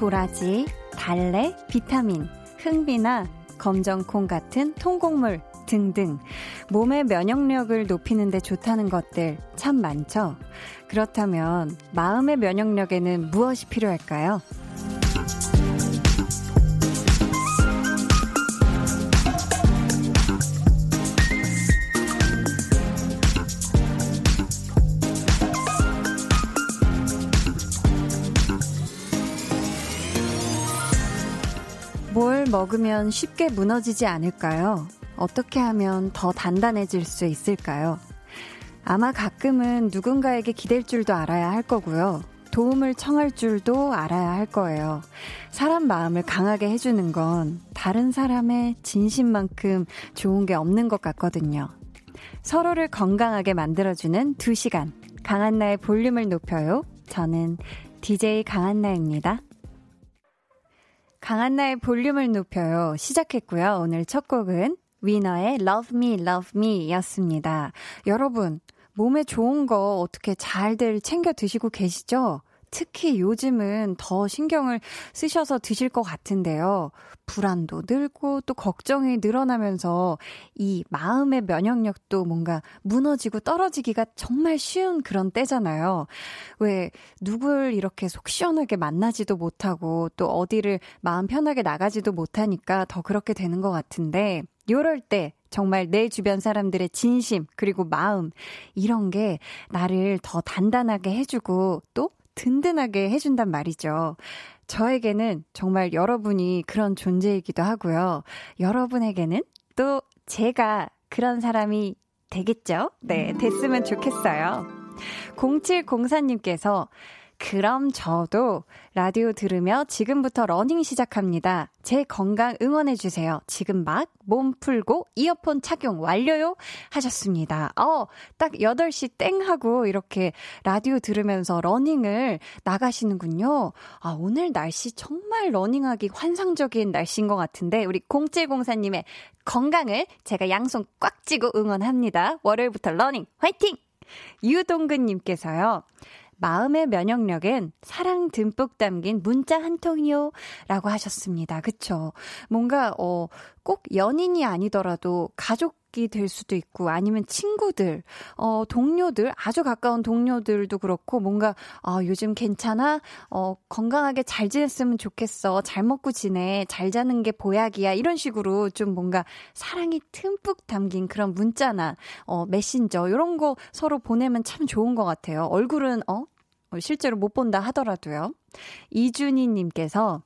도라지, 달래, 비타민, 흥비나 검정콩 같은 통곡물 등등 몸의 면역력을 높이는 데 좋다는 것들 참 많죠. 그렇다면 마음의 면역력에는 무엇이 필요할까요? 먹으면 쉽게 무너지지 않을까요? 어떻게 하면 더 단단해질 수 있을까요? 아마 가끔은 누군가에게 기댈 줄도 알아야 할 거고요. 도움을 청할 줄도 알아야 할 거예요. 사람 마음을 강하게 해주는 건 다른 사람의 진심만큼 좋은 게 없는 것 같거든요. 서로를 건강하게 만들어주는 2시간. 강한나의 볼륨을 높여요. 저는 DJ 강한나입니다. 강한나의 볼륨을 높여요. 시작했고요. 오늘 첫 곡은 위너의 Love Me, Love Me 였습니다. 여러분, 몸에 좋은 거 어떻게 잘들 챙겨 드시고 계시죠? 특히 요즘은 더 신경을 쓰셔서 드실 것 같은데요. 불안도 늘고 또 걱정이 늘어나면서 이 마음의 면역력도 뭔가 무너지고 떨어지기가 정말 쉬운 그런 때잖아요. 왜 누굴 이렇게 속 시원하게 만나지도 못하고 또 어디를 마음 편하게 나가지도 못하니까 더 그렇게 되는 것 같은데 요럴 때 정말 내 주변 사람들의 진심 그리고 마음 이런 게 나를 더 단단하게 해주고 또 든든하게 해준단 말이죠. 저에게는 정말 여러분이 그런 존재이기도 하고요. 여러분에게는 또 제가 그런 사람이 되겠죠? 네, 됐으면 좋겠어요. 0704님께서 그럼 저도 라디오 들으며 지금부터 러닝 시작합니다. 제 건강 응원해주세요. 지금 막 몸 풀고 이어폰 착용 완료요? 하셨습니다. 어, 딱 8시 땡 하고 이렇게 라디오 들으면서 러닝을 나가시는군요. 아, 오늘 날씨 정말 러닝하기 환상적인 날씨인 것 같은데, 우리 0704님의 건강을 제가 양손 꽉 쥐고 응원합니다. 월요일부터 러닝 화이팅! 유동근님께서요. 마음의 면역력엔 사랑 듬뿍 담긴 문자 한 통이요. 라고 하셨습니다. 그쵸? 뭔가, 어, 꼭 연인이 아니더라도 가족 이 될 수도 있고 아니면 친구들, 어 동료들, 아주 가까운 동료들도 그렇고 뭔가 어 요즘 괜찮아? 어 건강하게 잘 지냈으면 좋겠어. 잘 먹고 지내. 잘 자는 게 보약이야. 이런 식으로 좀 뭔가 사랑이 듬뿍 담긴 그런 문자나 어 메신저 이런 거 서로 보내면 참 좋은 것 같아요. 얼굴은 어 실제로 못 본다 하더라도요. 이준희 님께서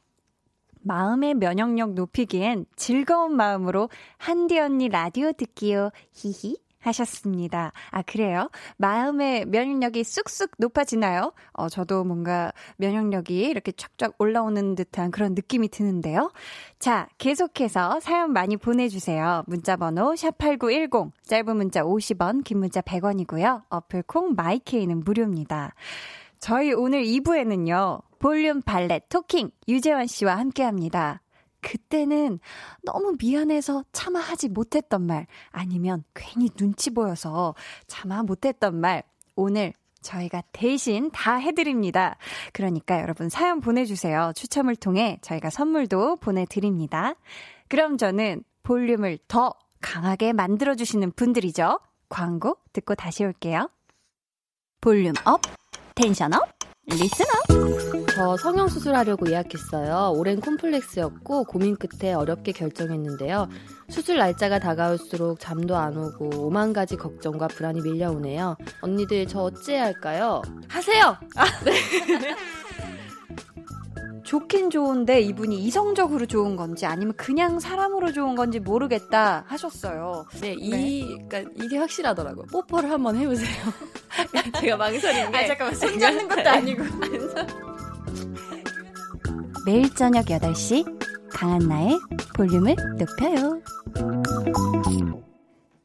마음의 면역력 높이기엔 즐거운 마음으로 한디 언니 라디오 듣기요. 히히. 하셨습니다. 아, 그래요? 마음의 면역력이 쑥쑥 높아지나요? 어, 저도 뭔가 면역력이 이렇게 쫙쫙 올라오는 듯한 그런 느낌이 드는데요. 자, 계속해서 사연 많이 보내주세요. 문자번호 샵8910, 짧은 문자 50원, 긴 문자 100원이고요. 어플 콩 마이케이는 무료입니다. 저희 오늘 2부에는요, 볼륨 발레 토킹 유재환 씨와 함께 합니다. 그때는 너무 미안해서 참아 하지 못했던 말, 아니면 괜히 눈치 보여서 참아 못했던 말, 오늘 저희가 대신 다 해드립니다. 그러니까 여러분 사연 보내주세요. 추첨을 통해 저희가 선물도 보내드립니다. 그럼 저는 볼륨을 더 강하게 만들어주시는 분들이죠. 광고 듣고 다시 올게요. volume up, tension up, up. 저 성형수술하려고 예약했어요. 오랜 콤플렉스였고 고민 끝에 어렵게 결정했는데요. 수술 날짜가 다가올수록 잠도 안 오고 오만 가지 걱정과 불안이 밀려오네요. 언니들 저 어찌해야 할까요? 하세요! 아, 네. 좋긴 좋은데 이분이 이성적으로 좋은 건지 아니면 그냥 사람으로 좋은 건지 모르겠다 하셨어요. 네, 이, 네. 그러니까 이게 확실하더라고. 뽀뽀를 한번 해보세요. 제가 망설인 게. 아, 잠깐만. 손 잡는 것도 아니고. 매일 저녁 8시 강한나의 볼륨을 높여요.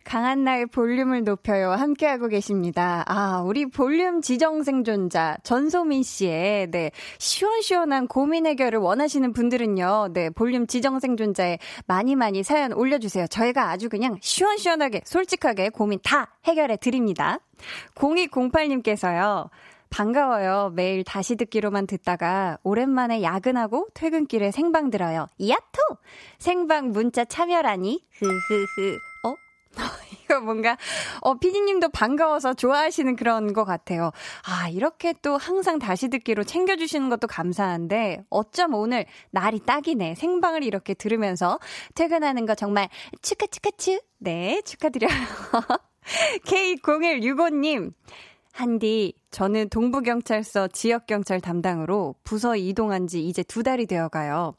강한나의 볼륨을 높여요. 함께하고 계십니다. 아, 우리 볼륨 지정 생존자 전소민 씨의 네, 시원시원한 고민 해결을 원하시는 분들은요. 네, 볼륨 지정 생존자에 많이 많이 사연 올려 주세요. 저희가 아주 그냥 시원시원하게 솔직하게 고민 다 해결해 드립니다. 0208님께서요. 반가워요. 매일 다시 듣기로만 듣다가 오랜만에 야근하고 퇴근길에 생방 들어요. 야토! 생방 문자 참여라니. 흐흐흐. 어? 이거 뭔가, 어, 피디님도 반가워서 좋아하시는 그런 것 같아요. 아, 이렇게 또 항상 다시 듣기로 챙겨주시는 것도 감사한데, 어쩜 오늘 날이 딱이네. 생방을 이렇게 들으면서 퇴근하는 거 정말 축하 축하 축. 네, 축하드려요. K0165님. 한디, 저는 동부경찰서 지역경찰 담당으로 부서 이동한 지 이제 두 달이 되어 가요.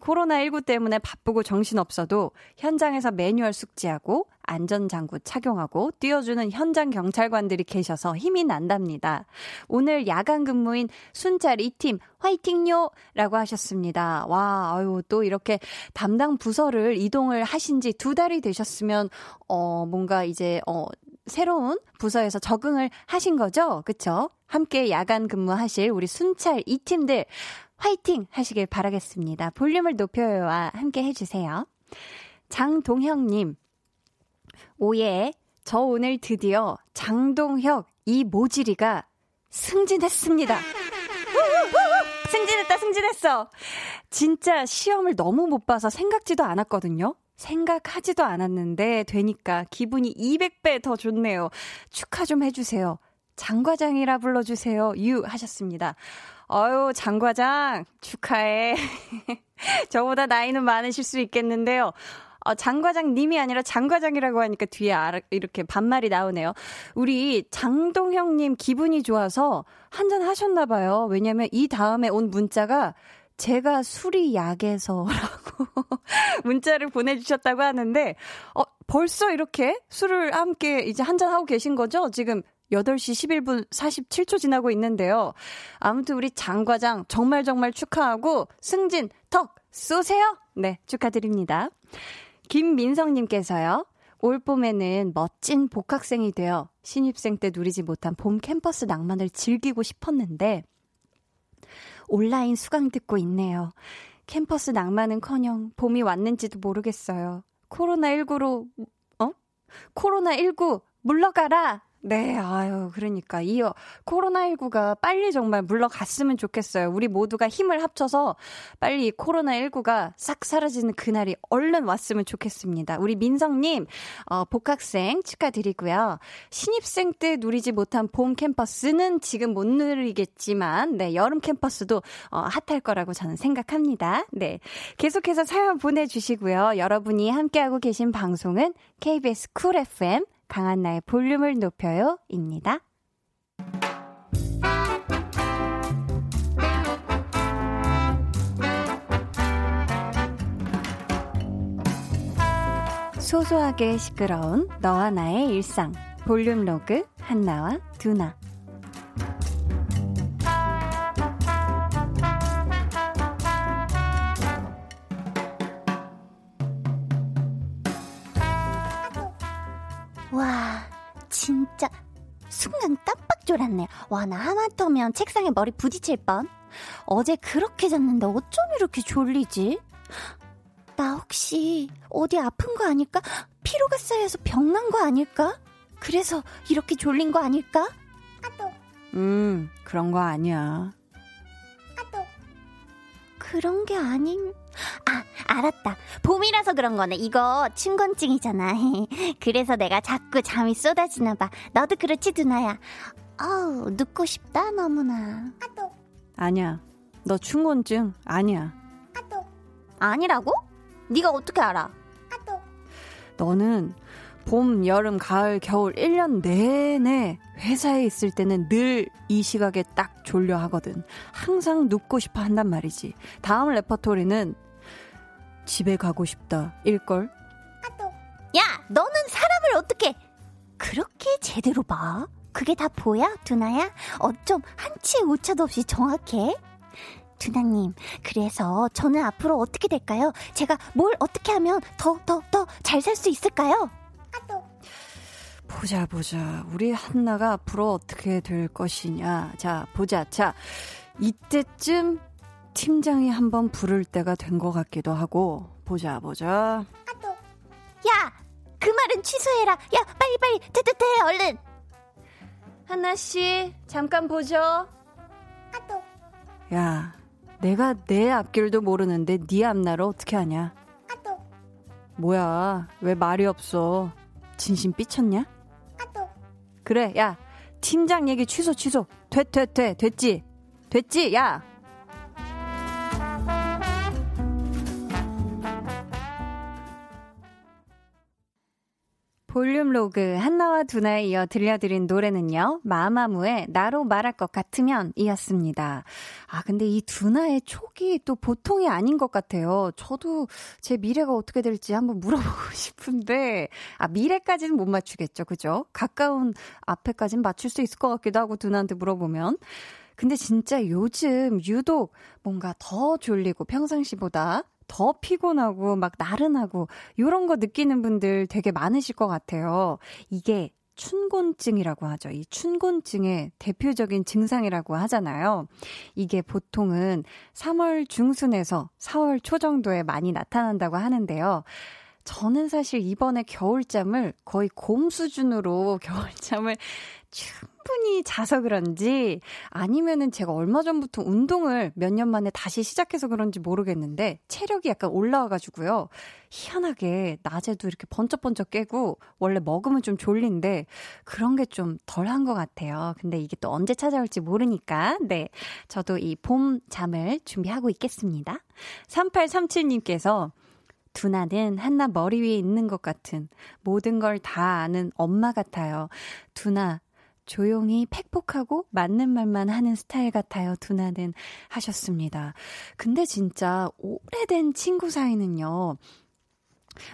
코로나19 때문에 바쁘고 정신없어도 현장에서 매뉴얼 숙지하고 안전장구 착용하고 뛰어주는 현장 경찰관들이 계셔서 힘이 난답니다. 오늘 야간 근무인 순찰 2팀 화이팅요! 라고 하셨습니다. 와, 아유, 또 이렇게 담당 부서를 이동을 하신 지 두 달이 되셨으면, 어, 뭔가 이제, 어, 새로운 부서에서 적응을 하신 거죠? 그쵸? 함께 야간 근무하실 우리 순찰 이 팀들 화이팅 하시길 바라겠습니다. 볼륨을 높여요와 함께 해주세요. 장동혁님, 오예, 저 오늘 드디어 장동혁 이 모지리가 승진했습니다. 승진했다, 승진했어. 진짜 시험을 너무 못 봐서 생각지도 않았거든요. 생각하지도 않았는데 되니까 기분이 200배 더 좋네요. 축하 좀 해주세요. 장과장이라 불러주세요. 유 하셨습니다. 어유 장과장 축하해. 저보다 나이는 많으실 수 있겠는데요. 어, 장과장님이 아니라 장과장이라고 하니까 뒤에 알아, 이렇게 반말이 나오네요. 우리 장동형님 기분이 좋아서 한잔 하셨나봐요. 왜냐면 이 다음에 온 문자가 제가 술이 약해서라고 문자를 보내주셨다고 하는데, 어, 벌써 이렇게 술을 함께 이제 한잔하고 계신 거죠? 지금 8시 11분 47초 지나고 있는데요. 아무튼 우리 장 과장 정말 정말 축하하고 승진 턱 쏘세요! 네, 축하드립니다. 김민성님께서요. 올 봄에는 멋진 복학생이 되어 신입생 때 누리지 못한 봄 캠퍼스 낭만을 즐기고 싶었는데, 온라인 수강 듣고 있네요. 캠퍼스 낭만은 커녕 봄이 왔는지도 모르겠어요. 코로나19로, 어? 코로나19 물러가라! 네, 아유, 그러니까. 이 코로나19가 빨리 정말 물러갔으면 좋겠어요. 우리 모두가 힘을 합쳐서 빨리 코로나19가 싹 사라지는 그날이 얼른 왔으면 좋겠습니다. 우리 민성님, 어, 복학생 축하드리고요. 신입생 때 누리지 못한 봄 캠퍼스는 지금 못 누리겠지만, 네, 여름 캠퍼스도 어, 핫할 거라고 저는 생각합니다. 네. 계속해서 사연 보내주시고요. 여러분이 함께하고 계신 방송은 KBS Cool FM 강한나의 볼륨을 높여요. 입니다. 소소하게 시끄러운 너와 나의 일상. 볼륨 로그 한나와 두나. 와, 나 하마터면 책상에 머리 부딪힐 뻔. 어제 그렇게 잤는데 어쩜 이렇게 졸리지? 나 혹시 어디 아픈 거 아닐까? 피로가 쌓여서 병난 거 아닐까? 그래서 이렇게 졸린 거 아닐까? 아또. 음, 그런 거 아니야. 아또. 그런 게 아닌. 아, 알았다. 봄이라서 그런 거네. 이거 춘곤증이잖아. 그래서 내가 자꾸 잠이 쏟아지나 봐. 너도 그렇지, 두나야. 아우, 눕고 싶다, 너무나. 아또. 아니야. 너 춘곤증 아니야. 아또. 아니라고? 네가 어떻게 알아? 아또. 너는 봄, 여름, 가을, 겨울 1년 내내 회사에 있을 때는 늘 이 시각에 딱 졸려 하거든. 항상 눕고 싶어 한단 말이지. 다음 레퍼토리는 집에 가고 싶다. 일걸? 야, 너는 사람을 어떻게 그렇게 제대로 봐? 그게 다 보여, 두나야? 어쩜 한치의 오차도 없이 정확해? 두나님, 그래서 저는 앞으로 어떻게 될까요? 제가 뭘 어떻게 하면 더, 더, 더 잘 살 수 있을까요? 보자, 보자. 우리 한나가 앞으로 어떻게 될 것이냐. 자, 보자. 자, 이때쯤 팀장이 한번 부를 때가 된 것 같기도 하고 보자 보자. 야, 그 말은 취소해라. 야, 빨리 빨리 퇴퇴퇴 얼른. 한나씨, 잠깐 보죠. 야, 내가 내 앞길도 모르는데 네 앞나를 어떻게 아냐? 뭐야, 왜 말이 없어? 진심 삐쳤냐? 그래, 야, 팀장 얘기 취소, 취소. 됐, 됐, 됐, 됐지? 됐지? 야! 볼륨 로그 한나와 두나에 이어 들려드린 노래는요. 마마무의 나로 말할 것 같으면 이었습니다. 아 근데 이 두나의 촉이 또 보통이 아닌 것 같아요. 저도 제 미래가 어떻게 될지 한번 물어보고 싶은데 아 미래까지는 못 맞추겠죠. 그죠? 가까운 앞에까지는 맞출 수 있을 것 같기도 하고 두나한테 물어보면 근데 진짜 요즘 유독 뭔가 더 졸리고 평상시보다 더 피곤하고 막 나른하고 요런 거 느끼는 분들 되게 많으실 것 같아요. 이게 춘곤증이라고 하죠. 이 춘곤증의 대표적인 증상이라고 하잖아요. 이게 보통은 3월 중순에서 4월 초 정도에 많이 나타난다고 하는데요. 저는 사실 이번에 겨울잠을 거의 곰 수준으로 겨울잠을 충분히 자서 그런지 아니면은 제가 얼마 전부터 운동을 몇 년 만에 다시 시작해서 그런지 모르겠는데 체력이 약간 올라와가지고요. 희한하게 낮에도 이렇게 번쩍번쩍 깨고 원래 먹으면 좀 졸린데 그런 게 좀 덜한 것 같아요. 근데 이게 또 언제 찾아올지 모르니까 네. 저도 이 봄 잠을 준비하고 있겠습니다. 3837님께서 두나는 한나 머리 위에 있는 것 같은 모든 걸 다 아는 엄마 같아요. 두나, 조용히 팩폭하고 맞는 말만 하는 스타일 같아요, 두나는 하셨습니다. 근데 진짜 오래된 친구 사이는요,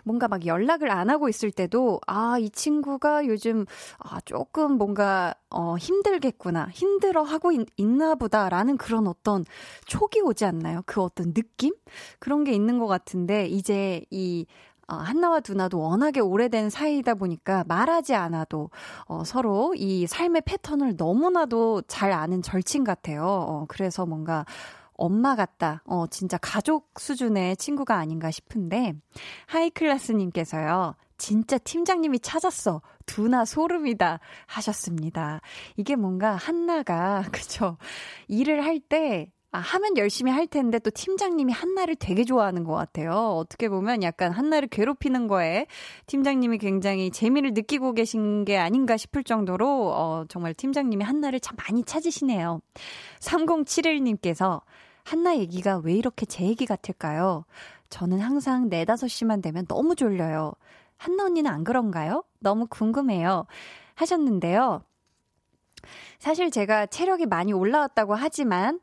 뭔가 막 연락을 안 하고 있을 때도, 아, 이 친구가 요즘, 아, 조금 뭔가, 어, 힘들겠구나. 힘들어 하고 있, 나 보다라는 그런 어떤 촉이 오지 않나요? 그 어떤 느낌? 그런 게 있는 것 같은데, 이제 이, 어, 한나와 두나도 워낙에 오래된 사이다 보니까 말하지 않아도 어, 서로 이 삶의 패턴을 너무나도 잘 아는 절친 같아요. 어, 그래서 뭔가 엄마 같다. 어, 진짜 가족 수준의 친구가 아닌가 싶은데, 하이클라스님께서요, 진짜 팀장님이 찾았어. 두나 소름이다. 하셨습니다. 이게 뭔가 한나가, 그쵸. 일을 할 때, 아, 하면 열심히 할 텐데 또 팀장님이 한나를 되게 좋아하는 것 같아요. 어떻게 보면 약간 한나를 괴롭히는 거에 팀장님이 굉장히 재미를 느끼고 계신 게 아닌가 싶을 정도로, 어, 정말 팀장님이 한나를 참 많이 찾으시네요. 3071님께서 한나 얘기가 왜 이렇게 제 얘기 같을까요? 저는 항상 4, 5시만 되면 너무 졸려요. 한나 언니는 안 그런가요? 너무 궁금해요. 하셨는데요. 사실 제가 체력이 많이 올라왔다고 하지만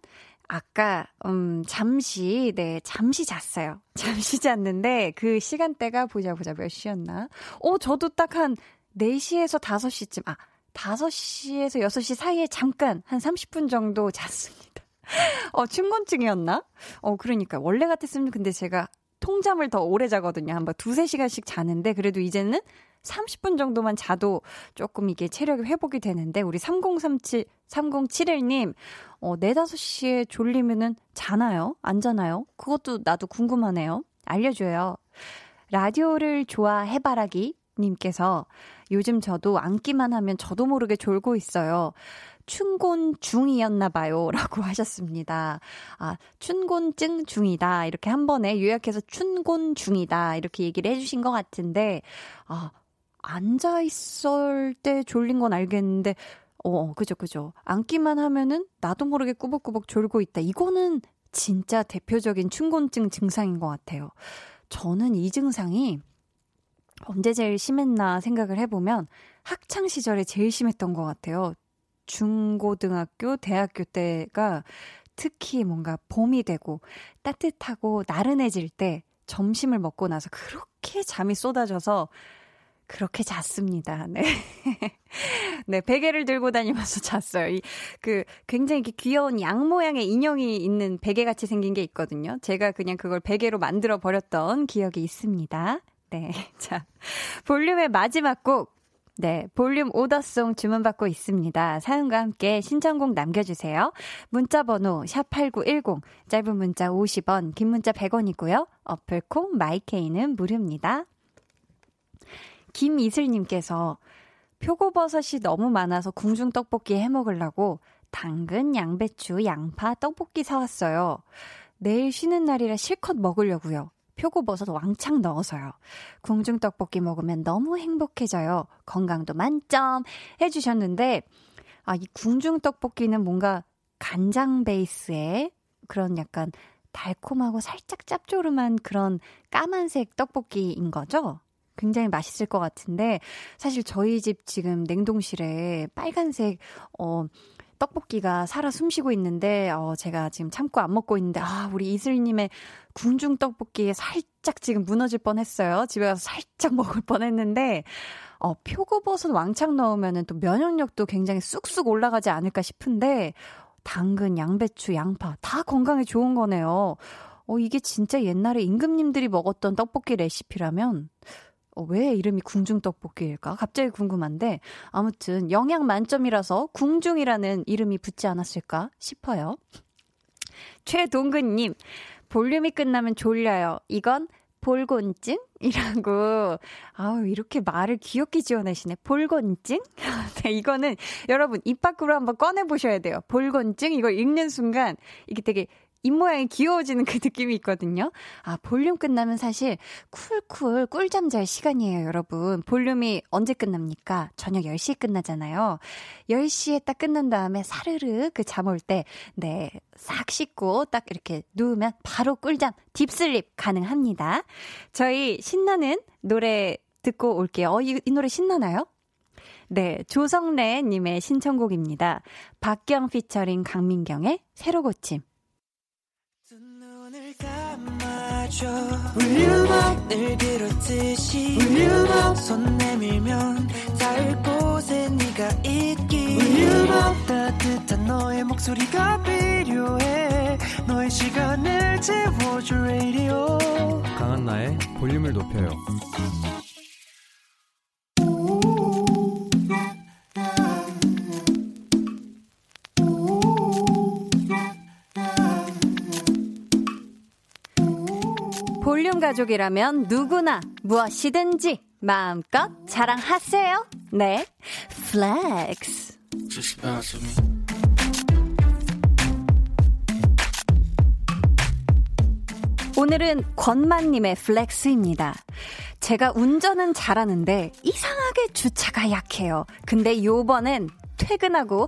아까 음 잠시 네 잠시 잤어요. 잠시 잤는데 그 시간대가 보자 보자 몇 시였나? 어 저도 딱 한 4시에서 5시쯤 아 5시에서 6시 사이에 잠깐 한 30분 정도 잤습니다. 어, 춘곤증이었나? 어, 그러니까. 원래 같았으면 근데 제가 통잠을 더 오래 자거든요. 한번 두세 시간씩 자는데, 그래도 이제는 30분 정도만 자도 조금 이게 체력이 회복이 되는데, 우리 3037, 3071님, 어, 4, 5시에 졸리면은 자나요? 안 자나요? 그것도 나도 궁금하네요. 알려 줘요. 라디오를 좋아해 바라기 님께서 요즘 저도 앉기만 하면 저도 모르게 졸고 있어요. 춘곤 중이었나 봐요. 라고 하셨습니다. 아, 춘곤증 중이다. 이렇게 한 번에 요약해서 춘곤 중이다. 이렇게 얘기를 해주신 것 같은데, 아, 앉아 있을 때 졸린 건 알겠는데, 어, 그죠, 그죠. 앉기만 하면은 나도 모르게 꾸벅꾸벅 졸고 있다. 이거는 진짜 대표적인 춘곤증 증상인 것 같아요. 저는 이 증상이 언제 제일 심했나 생각을 해보면 학창 시절에 제일 심했던 것 같아요. 중고등학교, 대학교 때가 특히 뭔가 봄이 되고 따뜻하고 나른해질 때 점심을 먹고 나서 그렇게 잠이 쏟아져서 그렇게 잤습니다. 네. 네, 베개를 들고 다니면서 잤어요. 이, 그, 굉장히 귀여운 양 모양의 인형이 있는 베개 같이 생긴 게 있거든요. 제가 그냥 그걸 베개로 만들어 버렸던 기억이 있습니다. 네. 자, 볼륨의 마지막 곡. 네, 볼륨 오더송 주문받고 있습니다. 사연과 함께 신청곡 남겨주세요. 문자번호 샵8910, 짧은 문자 50원, 긴 문자 100원이고요. 어플콩 마이케이는 무료입니다. 김이슬님께서 표고버섯이 너무 많아서 궁중 떡볶이 해 먹으려고 당근, 양배추, 양파, 떡볶이 사왔어요. 내일 쉬는 날이라 실컷 먹으려고요. 표고버섯 왕창 넣어서요. 궁중 떡볶이 먹으면 너무 행복해져요. 건강도 만점 해주셨는데, 아, 이 궁중 떡볶이는 뭔가 간장 베이스에 그런 약간 달콤하고 살짝 짭조름한 그런 까만색 떡볶이인 거죠? 굉장히 맛있을 것 같은데, 사실 저희 집 지금 냉동실에 빨간색, 어, 떡볶이가 살아 숨쉬고 있는데, 어, 제가 지금 참고 안 먹고 있는데, 아, 우리 이슬님의 궁중 떡볶이에 살짝 지금 무너질 뻔 했어요. 집에 가서 살짝 먹을 뻔 했는데, 어, 표고버섯 왕창 넣으면은 또 면역력도 굉장히 쑥쑥 올라가지 않을까 싶은데, 당근, 양배추, 양파, 다 건강에 좋은 거네요. 어, 이게 진짜 옛날에 임금님들이 먹었던 떡볶이 레시피라면, 어, 왜 이름이 궁중떡볶이일까? 갑자기 궁금한데, 아무튼 영양 만점이라서 궁중이라는 이름이 붙지 않았을까 싶어요. 최동근님, 볼륨이 끝나면 졸려요. 이건 볼곤증이라고. 아우, 이렇게 말을 귀엽게 지어내시네. 볼곤증? 네, 이거는 여러분 입 밖으로 한번 꺼내보셔야 돼요. 볼곤증? 이걸 읽는 순간 이게 되게 입모양이 귀여워지는 그 느낌이 있거든요. 아, 볼륨 끝나면 사실 쿨쿨 꿀잠 잘 시간이에요, 여러분. 볼륨이 언제 끝납니까? 저녁 10시에 끝나잖아요. 10시에 딱 끝난 다음에 사르르 그 잠 올 때, 네, 싹 씻고 딱 이렇게 누우면 바로 꿀잠, deep sleep 가능합니다. 저희 신나는 노래 듣고 올게요. 어, 이, 이 노래 신나나요? 네, 조성래 님의 신청곡입니다. 박경 피처링 강민경의 새로 고침. 줘 Will 늘 그렇듯이 Will 손 내밀면 닿을 곳에 네가 있기. Will 따뜻한 너의 목소리가 필요해. 너의 시간을 채워줘 radio. 강한나의 볼륨을 높여요 볼륨 가족이라면 누구나 무엇이든지 마음껏 자랑하세요. 네, flex. 오늘은 권만님의 flex입니다. 제가 운전은 잘하는데 이상하게 주차가 약해요. 근데 요번엔 퇴근하고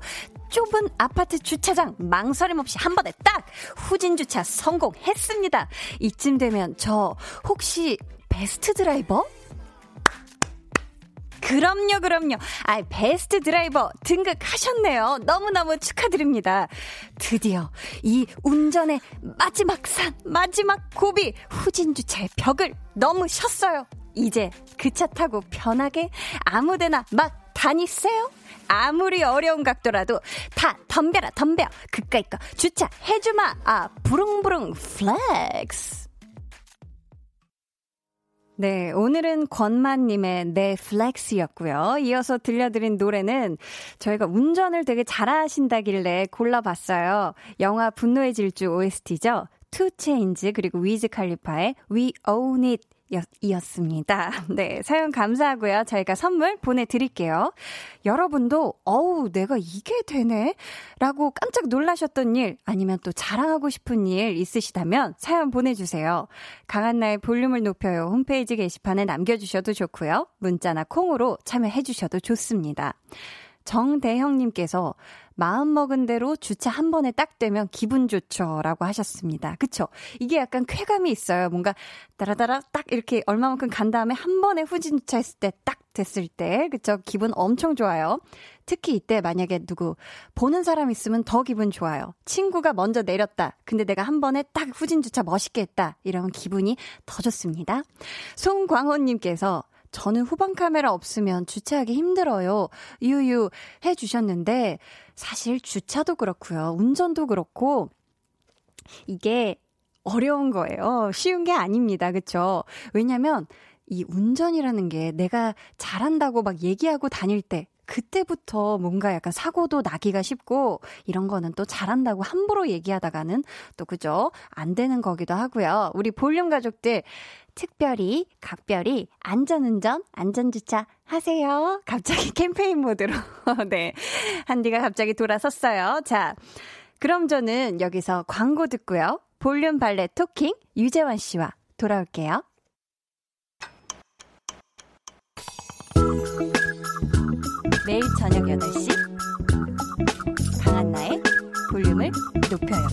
좁은 아파트 주차장 망설임 없이 한 번에 딱 후진 주차 성공했습니다. 이쯤 되면 저 혹시 베스트 드라이버? 그럼요, 그럼요. 아, 베스트 드라이버 등극하셨네요. 너무너무 축하드립니다. 드디어 이 운전의 마지막 산, 마지막 고비, 후진주차의 벽을 넘으셨어요. 이제 그 차 타고 편하게 아무데나 막 다니세요. 아무리 어려운 각도라도 다 덤벼라 덤벼 그까이 거 주차 해주마 아 부릉부릉 flex 네, 오늘은 권만님의 내 flex였고요. 이어서 들려드린 노래는 저희가 운전을 되게 잘하신다길래 골라봤어요. 영화 분노의 질주 OST죠. 2 Chainz 그리고 위즈 칼리파의 We Own It 이었습니다. 네, 사연 감사하고요. 저희가 선물 보내드릴게요. 여러분도, 어우, 내가 이게 되네? 라고 깜짝 놀라셨던 일, 아니면 또 자랑하고 싶은 일 있으시다면 사연 보내주세요. 강한나의 볼륨을 높여요. 홈페이지 게시판에 남겨주셔도 좋고요. 문자나 콩으로 참여해주셔도 좋습니다. 정대형님께서 마음 먹은 대로 주차 한 번에 딱 되면 기분 좋죠. 라고 하셨습니다. 그쵸? 이게 약간 쾌감이 있어요. 뭔가 따라따라 딱 이렇게 얼마만큼 간 다음에 한 번에 후진 주차했을 때 딱 됐을 때. 그쵸? 기분 엄청 좋아요. 특히 이때 만약에 누구 보는 사람 있으면 더 기분 좋아요. 친구가 먼저 내렸다. 근데 내가 한 번에 딱 후진 주차 멋있게 했다. 이러면 기분이 더 좋습니다. 송광호님께서 저는 후방 카메라 없으면 주차하기 힘들어요. 유유 해 주셨는데 사실 주차도 그렇고요. 운전도 그렇고 이게 어려운 거예요. 쉬운 게 아닙니다. 그쵸? 왜냐면 이 운전이라는 게 내가 잘한다고 막 얘기하고 다닐 때 그때부터 뭔가 약간 사고도 나기가 쉽고 이런 거는 또 잘한다고 함부로 얘기하다가는 또 그죠? 안 되는 거기도 하고요. 우리 볼륨 가족들 특별히, 각별히 안전운전, 안전주차 하세요. 갑자기 캠페인 모드로. 네. 한디가 갑자기 돌아섰어요. 자. 그럼 저는 여기서 광고 듣고요. 볼륨 발레 토킹 유재환 씨와 돌아올게요. 매일 저녁 8시 강한나의 볼륨을 높여요.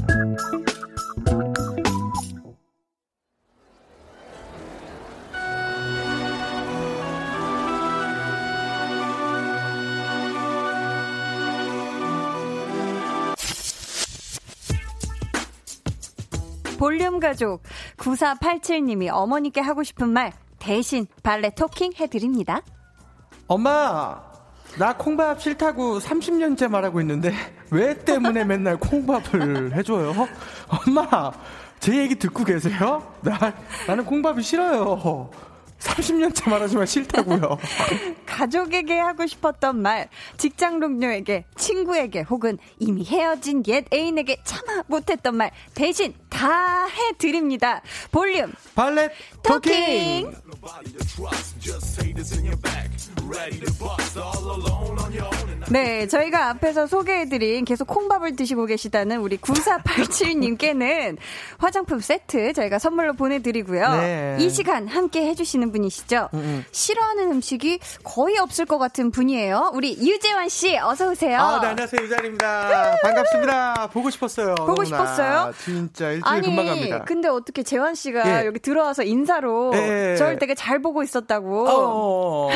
볼륨 가족 9487님이 어머니께 하고 싶은 말 대신 발레 토킹 해드립니다. 엄마, 나 콩밥 싫다고 30년째 말하고 있는데 왜 때문에 맨날 콩밥을 해줘요? 엄마, 제 얘기 듣고 계세요? 나, 나는 콩밥이 싫어요. 30년째 말하지만 싫다고요. 가족에게 하고 싶었던 말, 직장 동료에게, 친구에게, 혹은 이미 헤어진 옛 애인에게 참아 못했던 말 대신 다 해드립니다. 볼륨 발렛 토킹. 토킹. 네, 저희가 앞에서 소개해드린 계속 콩밥을 드시고 계시다는 우리 9487님께는 화장품 세트 저희가 선물로 보내드리고요. 네. 이 시간 함께 해주시는 분이시죠. 음, 음. 싫어하는 음식이 거의 없을 것 같은 분이에요. 우리 유재환 씨, 어서오세요. 아, 네, 안녕하세요. 유재환입니다. 반갑습니다. 보고 싶었어요. 보고 너무나. 싶었어요? 진짜 일주일 아니, 금방 갑니다. 근데 어떻게 재환 씨가 예. 여기 들어와서 인사로 예. 저를 되게 잘 보고 있었다고. 어.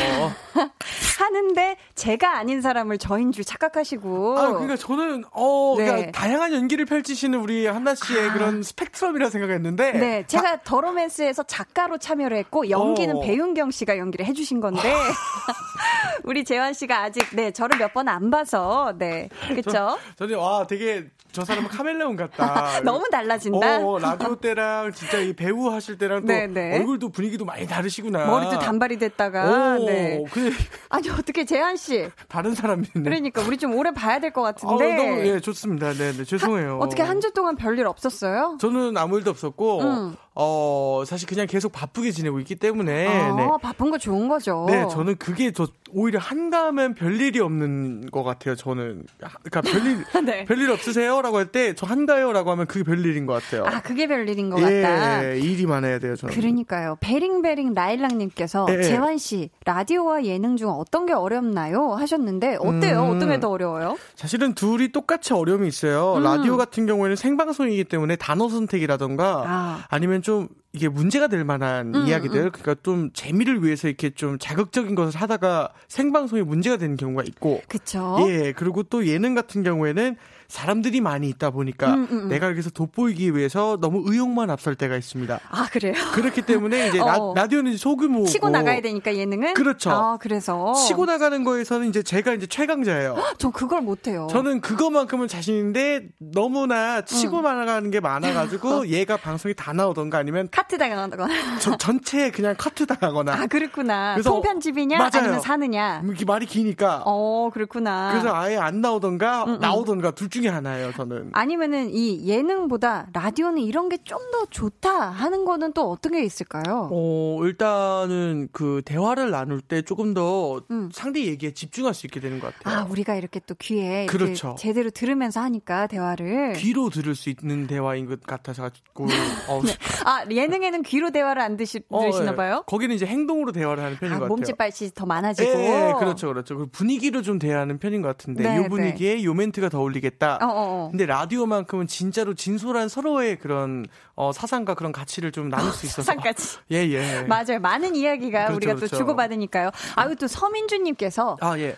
하는데 제가 아닌 사람을 저인 줄 착각하시고. 아, 그러니까 저는 어, 네. 그러니까 다양한 연기를 펼치시는 우리 한나 씨의 아. 그런 스펙트럼이라 생각했는데. 네, 제가 다... 더 로맨스에서 작가로 참여를 했고 연기는 어. 배윤경 씨가 연기를 해주신 건데 우리 재환 씨가 아직 네 저를 몇 번 안 봐서 네 그렇죠. 저는 와 되게 저 사람은 카멜레온 같다. 너무 달라진다. 어, 라디오 때랑 진짜 이 배우 하실 때랑 또 네네. 네. 얼굴도 분위기도 많이 다르시구나. 머리도 단발이 됐다가. 오, 네. 그... 아니 어떻게 재한 씨? 다른 사람이네. 그러니까 우리 좀 오래 봐야 될 것 같은데. 아, 너무 예 좋습니다. 네, 네 죄송해요. 하, 어떻게 한 주 동안 별일 없었어요? 저는 아무 일도 없었고 음. 어 사실 그냥 계속 바쁘게 지내고 있기 때문에. 아, 네. 바쁜 거 좋은 거죠. 네, 저는 그게 저 오히려 한가하면 별일이 없는 것 같아요. 저는 그러니까 별일 네. 별일 없으세요? 라고 할 때 저 한가요라고 하면 그게 별일인 것 같아요. 아 그게 별일인 것 예, 같다. 일이 많아야 돼요. 저는. 그러니까요. 베링베링 라일락님께서 예, 예. 재환 씨 라디오와 예능 중 어떤 게 어렵나요? 하셨는데 어때요? 음, 어떤 게 더 어려워요? 사실은 둘이 똑같이 어려움이 있어요. 음. 라디오 같은 경우에는 생방송이기 때문에 단어 선택이라던가 아. 아니면 좀 이게 문제가 될 만한 음, 이야기들, 음. 그러니까 좀 재미를 위해서 이렇게 좀 자극적인 것을 하다가 생방송이 문제가 되는 경우가 있고, 그쵸? 예, 그리고 또 예능 같은 경우에는 사람들이 많이 있다 보니까 음, 음, 음. 내가 여기서 돋보이기 위해서 너무 의욕만 앞설 때가 있습니다. 아 그래요? 그렇기 때문에 이제 어. 라, 디오는 소규모 치고 나가야 되니까 예능은 그렇죠. 아 그래서 치고 나가는 거에서는 이제 제가 이제 최강자예요. 전 그걸 못해요. 저는 그것만큼은 자신인데 너무나 치고 응. 나가는 게 많아가지고 얘가 방송이 다 나오던가 아니면 카트 당하거나 저 전체 그냥 카트 당하거나 아 그렇구나. 그래서 통편집이냐 맞아요. 아니면 사느냐 이게 말이 기니까 어 그렇구나. 그래서 아예 안 나오던가 응, 나오던가 둘 중에 중에 하나예요, 저는. 아니면은 이 예능보다 라디오는 이런 게 좀 더 좋다 하는 거는 또 어떤 게 있을까요? 어, 일단은 그 대화를 나눌 때 조금 더 음. 상대 얘기에 집중할 수 있게 되는 것 같아요. 아, 우리가 이렇게 또 귀에 그렇죠. 제대로 들으면서 하니까 대화를 귀로 들을 수 있는 대화인 것 같아서 가지고 어. 네. 아, 예능에는 귀로 대화를 안 드시, 어, 들으시나 네. 봐요? 거기는 이제 행동으로 대화를 하는 편인 아, 것 같아요. 몸짓발짓 더 많아지고. 네, 그렇죠. 그렇죠. 분위기로 좀 대하는 편인 것 같은데 네, 요 분위기에 네. 요 멘트가 더 어울리겠다. 어, 어, 어. 근데 라디오만큼은 진짜로 진솔한 서로의 그런 어, 사상과 그런 가치를 좀 나눌 수 있어서. 사상까지. 예, 예. 맞아요. 많은 이야기가 그렇죠, 우리가 그렇죠. 또 주고받으니까요. 아유, 또 서민주님께서. 아, 예.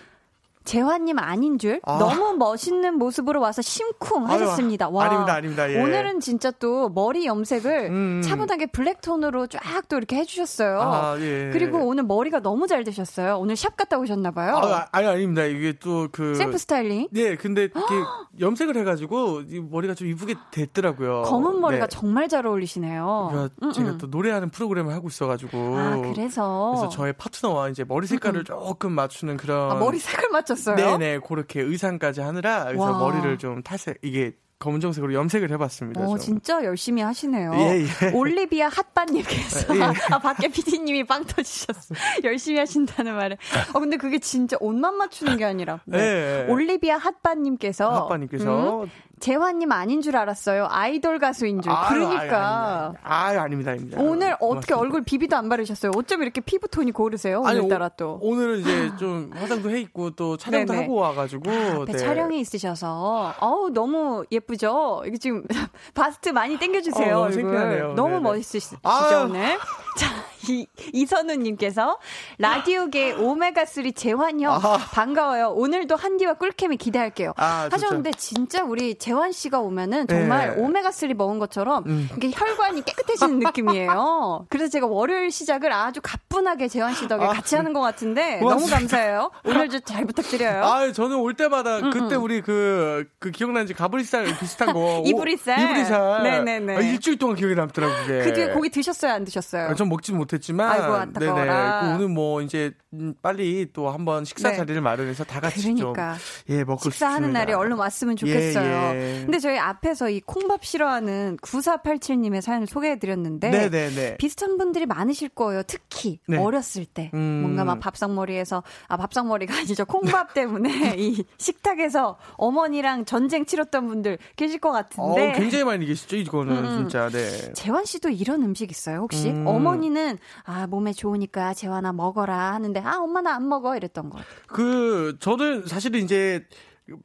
재환님 아닌 줄 아. 너무 멋있는 모습으로 와서 심쿵 하셨습니다. 와. 아닙니다, 아닙니다. 예. 오늘은 진짜 또 머리 염색을 음. 음. 차분하게 블랙톤으로 쫙 또 이렇게 해주셨어요. 아, 예. 그리고 오늘 머리가 너무 잘 되셨어요. 오늘 샵 갔다 오셨나봐요. 아, 아니, 아닙니다. 이게 또 그. 셀프 스타일링? 네, 근데 염색을 해가지고 머리가 좀 이쁘게 됐더라고요. 검은 머리가 네. 정말 잘 어울리시네요. 그러니까 음, 제가 음. 또 노래하는 프로그램을 하고 있어가지고. 아, 그래서. 그래서 저의 파트너와 이제 머리 색깔을 음, 조금 맞추는 그런. 아, 머리 색을 맞 췄어요? 네네, 그렇게 의상까지 하느라 그래서 와. 머리를 좀 탈색 이게 검정색으로 염색을 해봤습니다. 어, 좀. 진짜 열심히 하시네요. 예, 예. 올리비아 핫바님께서 예. 아 밖에 PD님이 빵 터지셨어. 열심히 하신다는 말에. 어 근데 그게 진짜 옷만 맞추는 게 아니라. 네. 예. 올리비아 핫바님께서 아빠님께서 음, 재환님 아닌 줄 알았어요. 아이돌 가수인 줄. 아유, 그러니까. 아유, 아닙니다, 아닙니다. 오늘 어떻게 고맙습니다. 얼굴 비비도 안 바르셨어요? 어쩜 이렇게 피부 톤이 고르세요? 아니, 오늘따라 오- 또. 오 늘은 이제 좀 화장도 해 있고 또 촬영도 네네. 하고 와가지고 앞에 네. 촬영이 있으셔서 어우 너무 예쁘죠? 이게 지금 바스트 많이 당겨주세요. 어, 너무 얼굴. 창피하네요. 너무 네네. 멋있으시죠 아유. 오늘. 자, 이, 이선우님께서 라디오계 오메가3 재환 형 아하. 반가워요. 오늘도 한디와 꿀캠이 기대할게요. 아. 하셨는데 진짜 우리 재환 씨가 오면은 정말 네. 오메가3 먹은 것처럼 음. 이게 혈관이 깨끗해지는 느낌이에요. 그래서 제가 월요일 시작을 아주 가뿐하게 재환 씨 덕에 아, 같이 하는 것 같은데 고맙습니다. 너무 감사해요. 오늘도 잘 부탁드려요. 아, 저는 올 때마다 그때 우리 그, 그 기억나는지 가브리살 비슷한 거. 이브리살? 오, 이브리살. 네네네. 아, 일주일 동안 기억에 남더라고요, 그게. 그 뒤에 고기 드셨어요, 안 드셨어요? 아, 전 먹지 못했 지만. 아이고. 네네. 그 오늘 뭐 이제 음, 빨리 또 한번 식사 네. 자리를 마련해서 다 같이 그러니까. 좀. 예, 먹고 식사하는 싶습니다. 날이 얼른 왔으면 좋겠어요. 예, 예. 근데 저희 앞에서 이 콩밥 싫어하는 9487님의 사연을 소개해 드렸는데 네네네. 비슷한 분들이 많으실 거예요. 특히 네. 어렸을 때 음. 뭔가 막 밥상머리에서 아 밥상머리가 아니죠 콩밥 때문에 이 식탁에서 어머니랑 전쟁 치렀던 분들 계실 것 어, 같은데 굉장히 많이 계시죠, 이거는 음. 진짜. 네. 재환 씨도 이런 음식 있어요 혹시 음. 어머니는 아 몸에 좋으니까 재환아 먹어라 하는데 아 엄마 나 안 먹어 이랬던 거그 저는 사실은 이제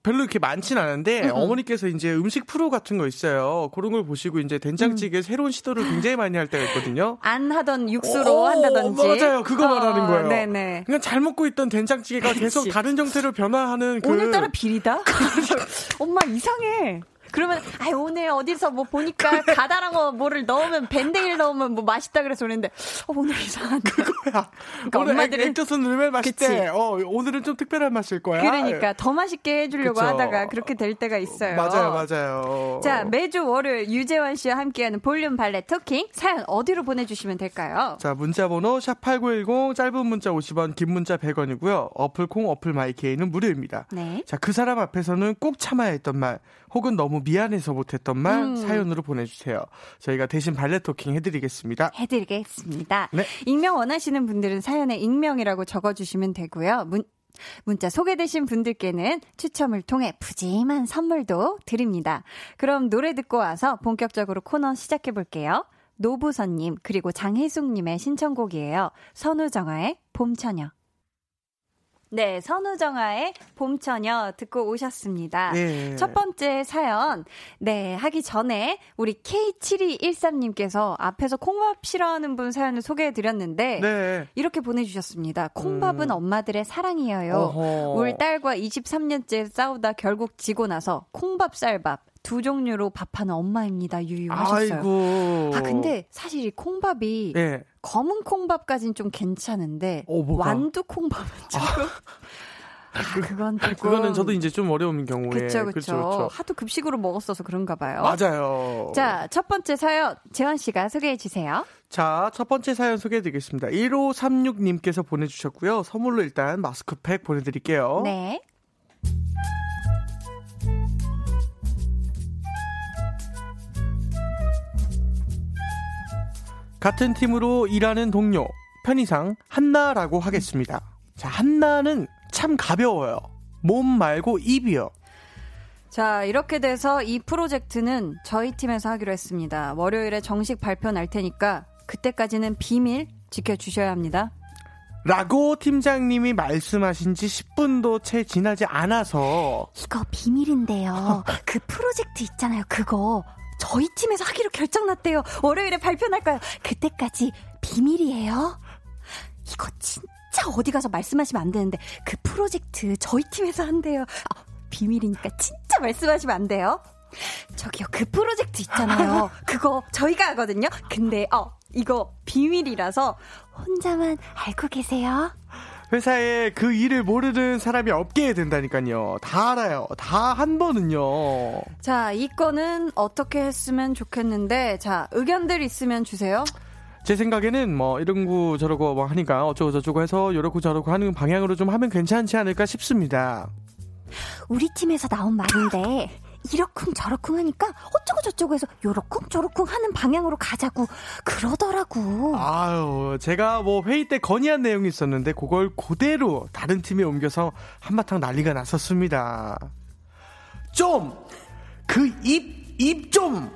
별로 이렇게 많진 않은데 어머니께서 이제 음식 프로 같은 거 있어요. 그런 걸 보시고 이제 된장찌개 새로운 시도를 굉장히 많이 할 때가 있거든요. 안 하던 육수로 오, 한다든지 맞아요. 그거 말하는 거예요. 네네 그냥 잘 먹고 있던 된장찌개가 계속 그치. 다른 형태로 변화하는 그 오늘따라 비리다? 엄마 이상해. 그러면 아 오늘 어디서 뭐 보니까 가다란 거 뭐를 넣으면 밴데일 넣으면 뭐 맛있다 그래서 그랬는데 어, 오늘 이상한데. 거야. 그러니까 오늘 엄마들은- 액젓을 넣으면. 맛있대. 어, 오늘은 좀 특별한 맛일 거야. 그러니까 더 맛있게 해주려고 그쵸. 하다가 그렇게 될 때가 있어요. 맞아요, 맞아요. 자 매주 월요일 유재환 씨와 함께하는 볼륨 valet talking 사연 어디로 보내주시면 될까요? 자, 문자번호 샵 8910 짧은 문자 50원, 긴 문자 100원이고요. 어플 콩, 어플 마이케이는 무료입니다. 네. 자, 그 사람 앞에서는 꼭 참아야 했던 말, 혹은 너무 미안해서 못했던 말 음. 사연으로 보내주세요. 저희가 대신 valet talking 해드리겠습니다. 해드리겠습니다. 네. 익명 원하시는 분들은 사연에 익명이라고 적어주시면 되고요. 문, 문자 소개되신 분들께는 추첨을 통해 푸짐한 선물도 드립니다. 그럼 노래 듣고 와서 본격적으로 코너 시작해 볼게요. 노부선님 그리고 장혜숙님의 신청곡이에요. 선우정아의 봄처녀. 네, 선우정아의 봄처녀 듣고 오셨습니다. 예. 첫 번째 사연, 네, 하기 전에 우리 K7213님께서 앞에서 콩밥 싫어하는 분 사연을 소개해 드렸는데, 네. 이렇게 보내 주셨습니다. 콩밥은 음. 엄마들의 사랑이에요. 어허. 우리 딸과 23년째 싸우다 결국 지고 나서 콩밥 쌀밥 두 종류로 밥하는 엄마입니다. 유유하셨어요. 아이고. 아 근데 사실 이 콩밥이 예. 검은 콩밥까진 좀 괜찮은데 어? 완두 콩밥은 조금 아, 그건 조금 그거는 저도 이제 좀 어려운 경우에. 그쵸, 그쵸. 하도 급식으로 먹었어서 그런가 봐요. 맞아요. 자, 첫 번째 사연 재환 씨가 소개해 주세요. 자, 첫 번째 사연 소개해 드리겠습니다. 1536님께서 보내 주셨고요. 선물로 일단 마스크팩 보내 드릴게요. 네. 같은 팀으로 일하는 동료, 편의상 한나라고 하겠습니다. 자, 한나는 참 가벼워요. 몸 말고 입이요. 자, 이렇게 돼서 이 프로젝트는 저희 팀에서 하기로 했습니다. 월요일에 정식 발표 날 테니까 그때까지는 비밀 지켜주셔야 합니다. 라고 팀장님이 말씀하신 지 10분도 채 지나지 않아서 이거 비밀인데요. 그 프로젝트 있잖아요. 그거 저희 팀에서 하기로 결정났대요. 월요일에 발표 날 거예요. 그때까지 비밀이에요. 이거 진짜 어디 가서 말씀하시면 안 되는데 그 프로젝트 저희 팀에서 한대요. 아, 비밀이니까 진짜 말씀하시면 안 돼요. 저기요 그 프로젝트 있잖아요. 그거 저희가 하거든요. 근데 어 이거 비밀이라서 혼자만 알고 계세요. 회사에 그 일을 모르는 사람이 없게 된다니까요. 다 알아요. 다 한 번은요. 자, 이 건은 어떻게 했으면 좋겠는데, 자, 의견들 있으면 주세요. 제 생각에는 뭐 이런구 저러고 뭐 하니까 어쩌고 저쩌고 해서 요렇고 저렇고 하는 방향으로 좀 하면 괜찮지 않을까 싶습니다. 우리 팀에서 나온 말인데 이러쿵 저러쿵 하니까 어쩌고 저쩌고 해서 요러쿵 저러쿵 하는 방향으로 가자고 그러더라고. 아유, 제가 뭐 회의 때 건의한 내용이 있었는데 그걸 그대로 다른 팀에 옮겨서 한바탕 난리가 났었습니다. 좀 그 입 입 좀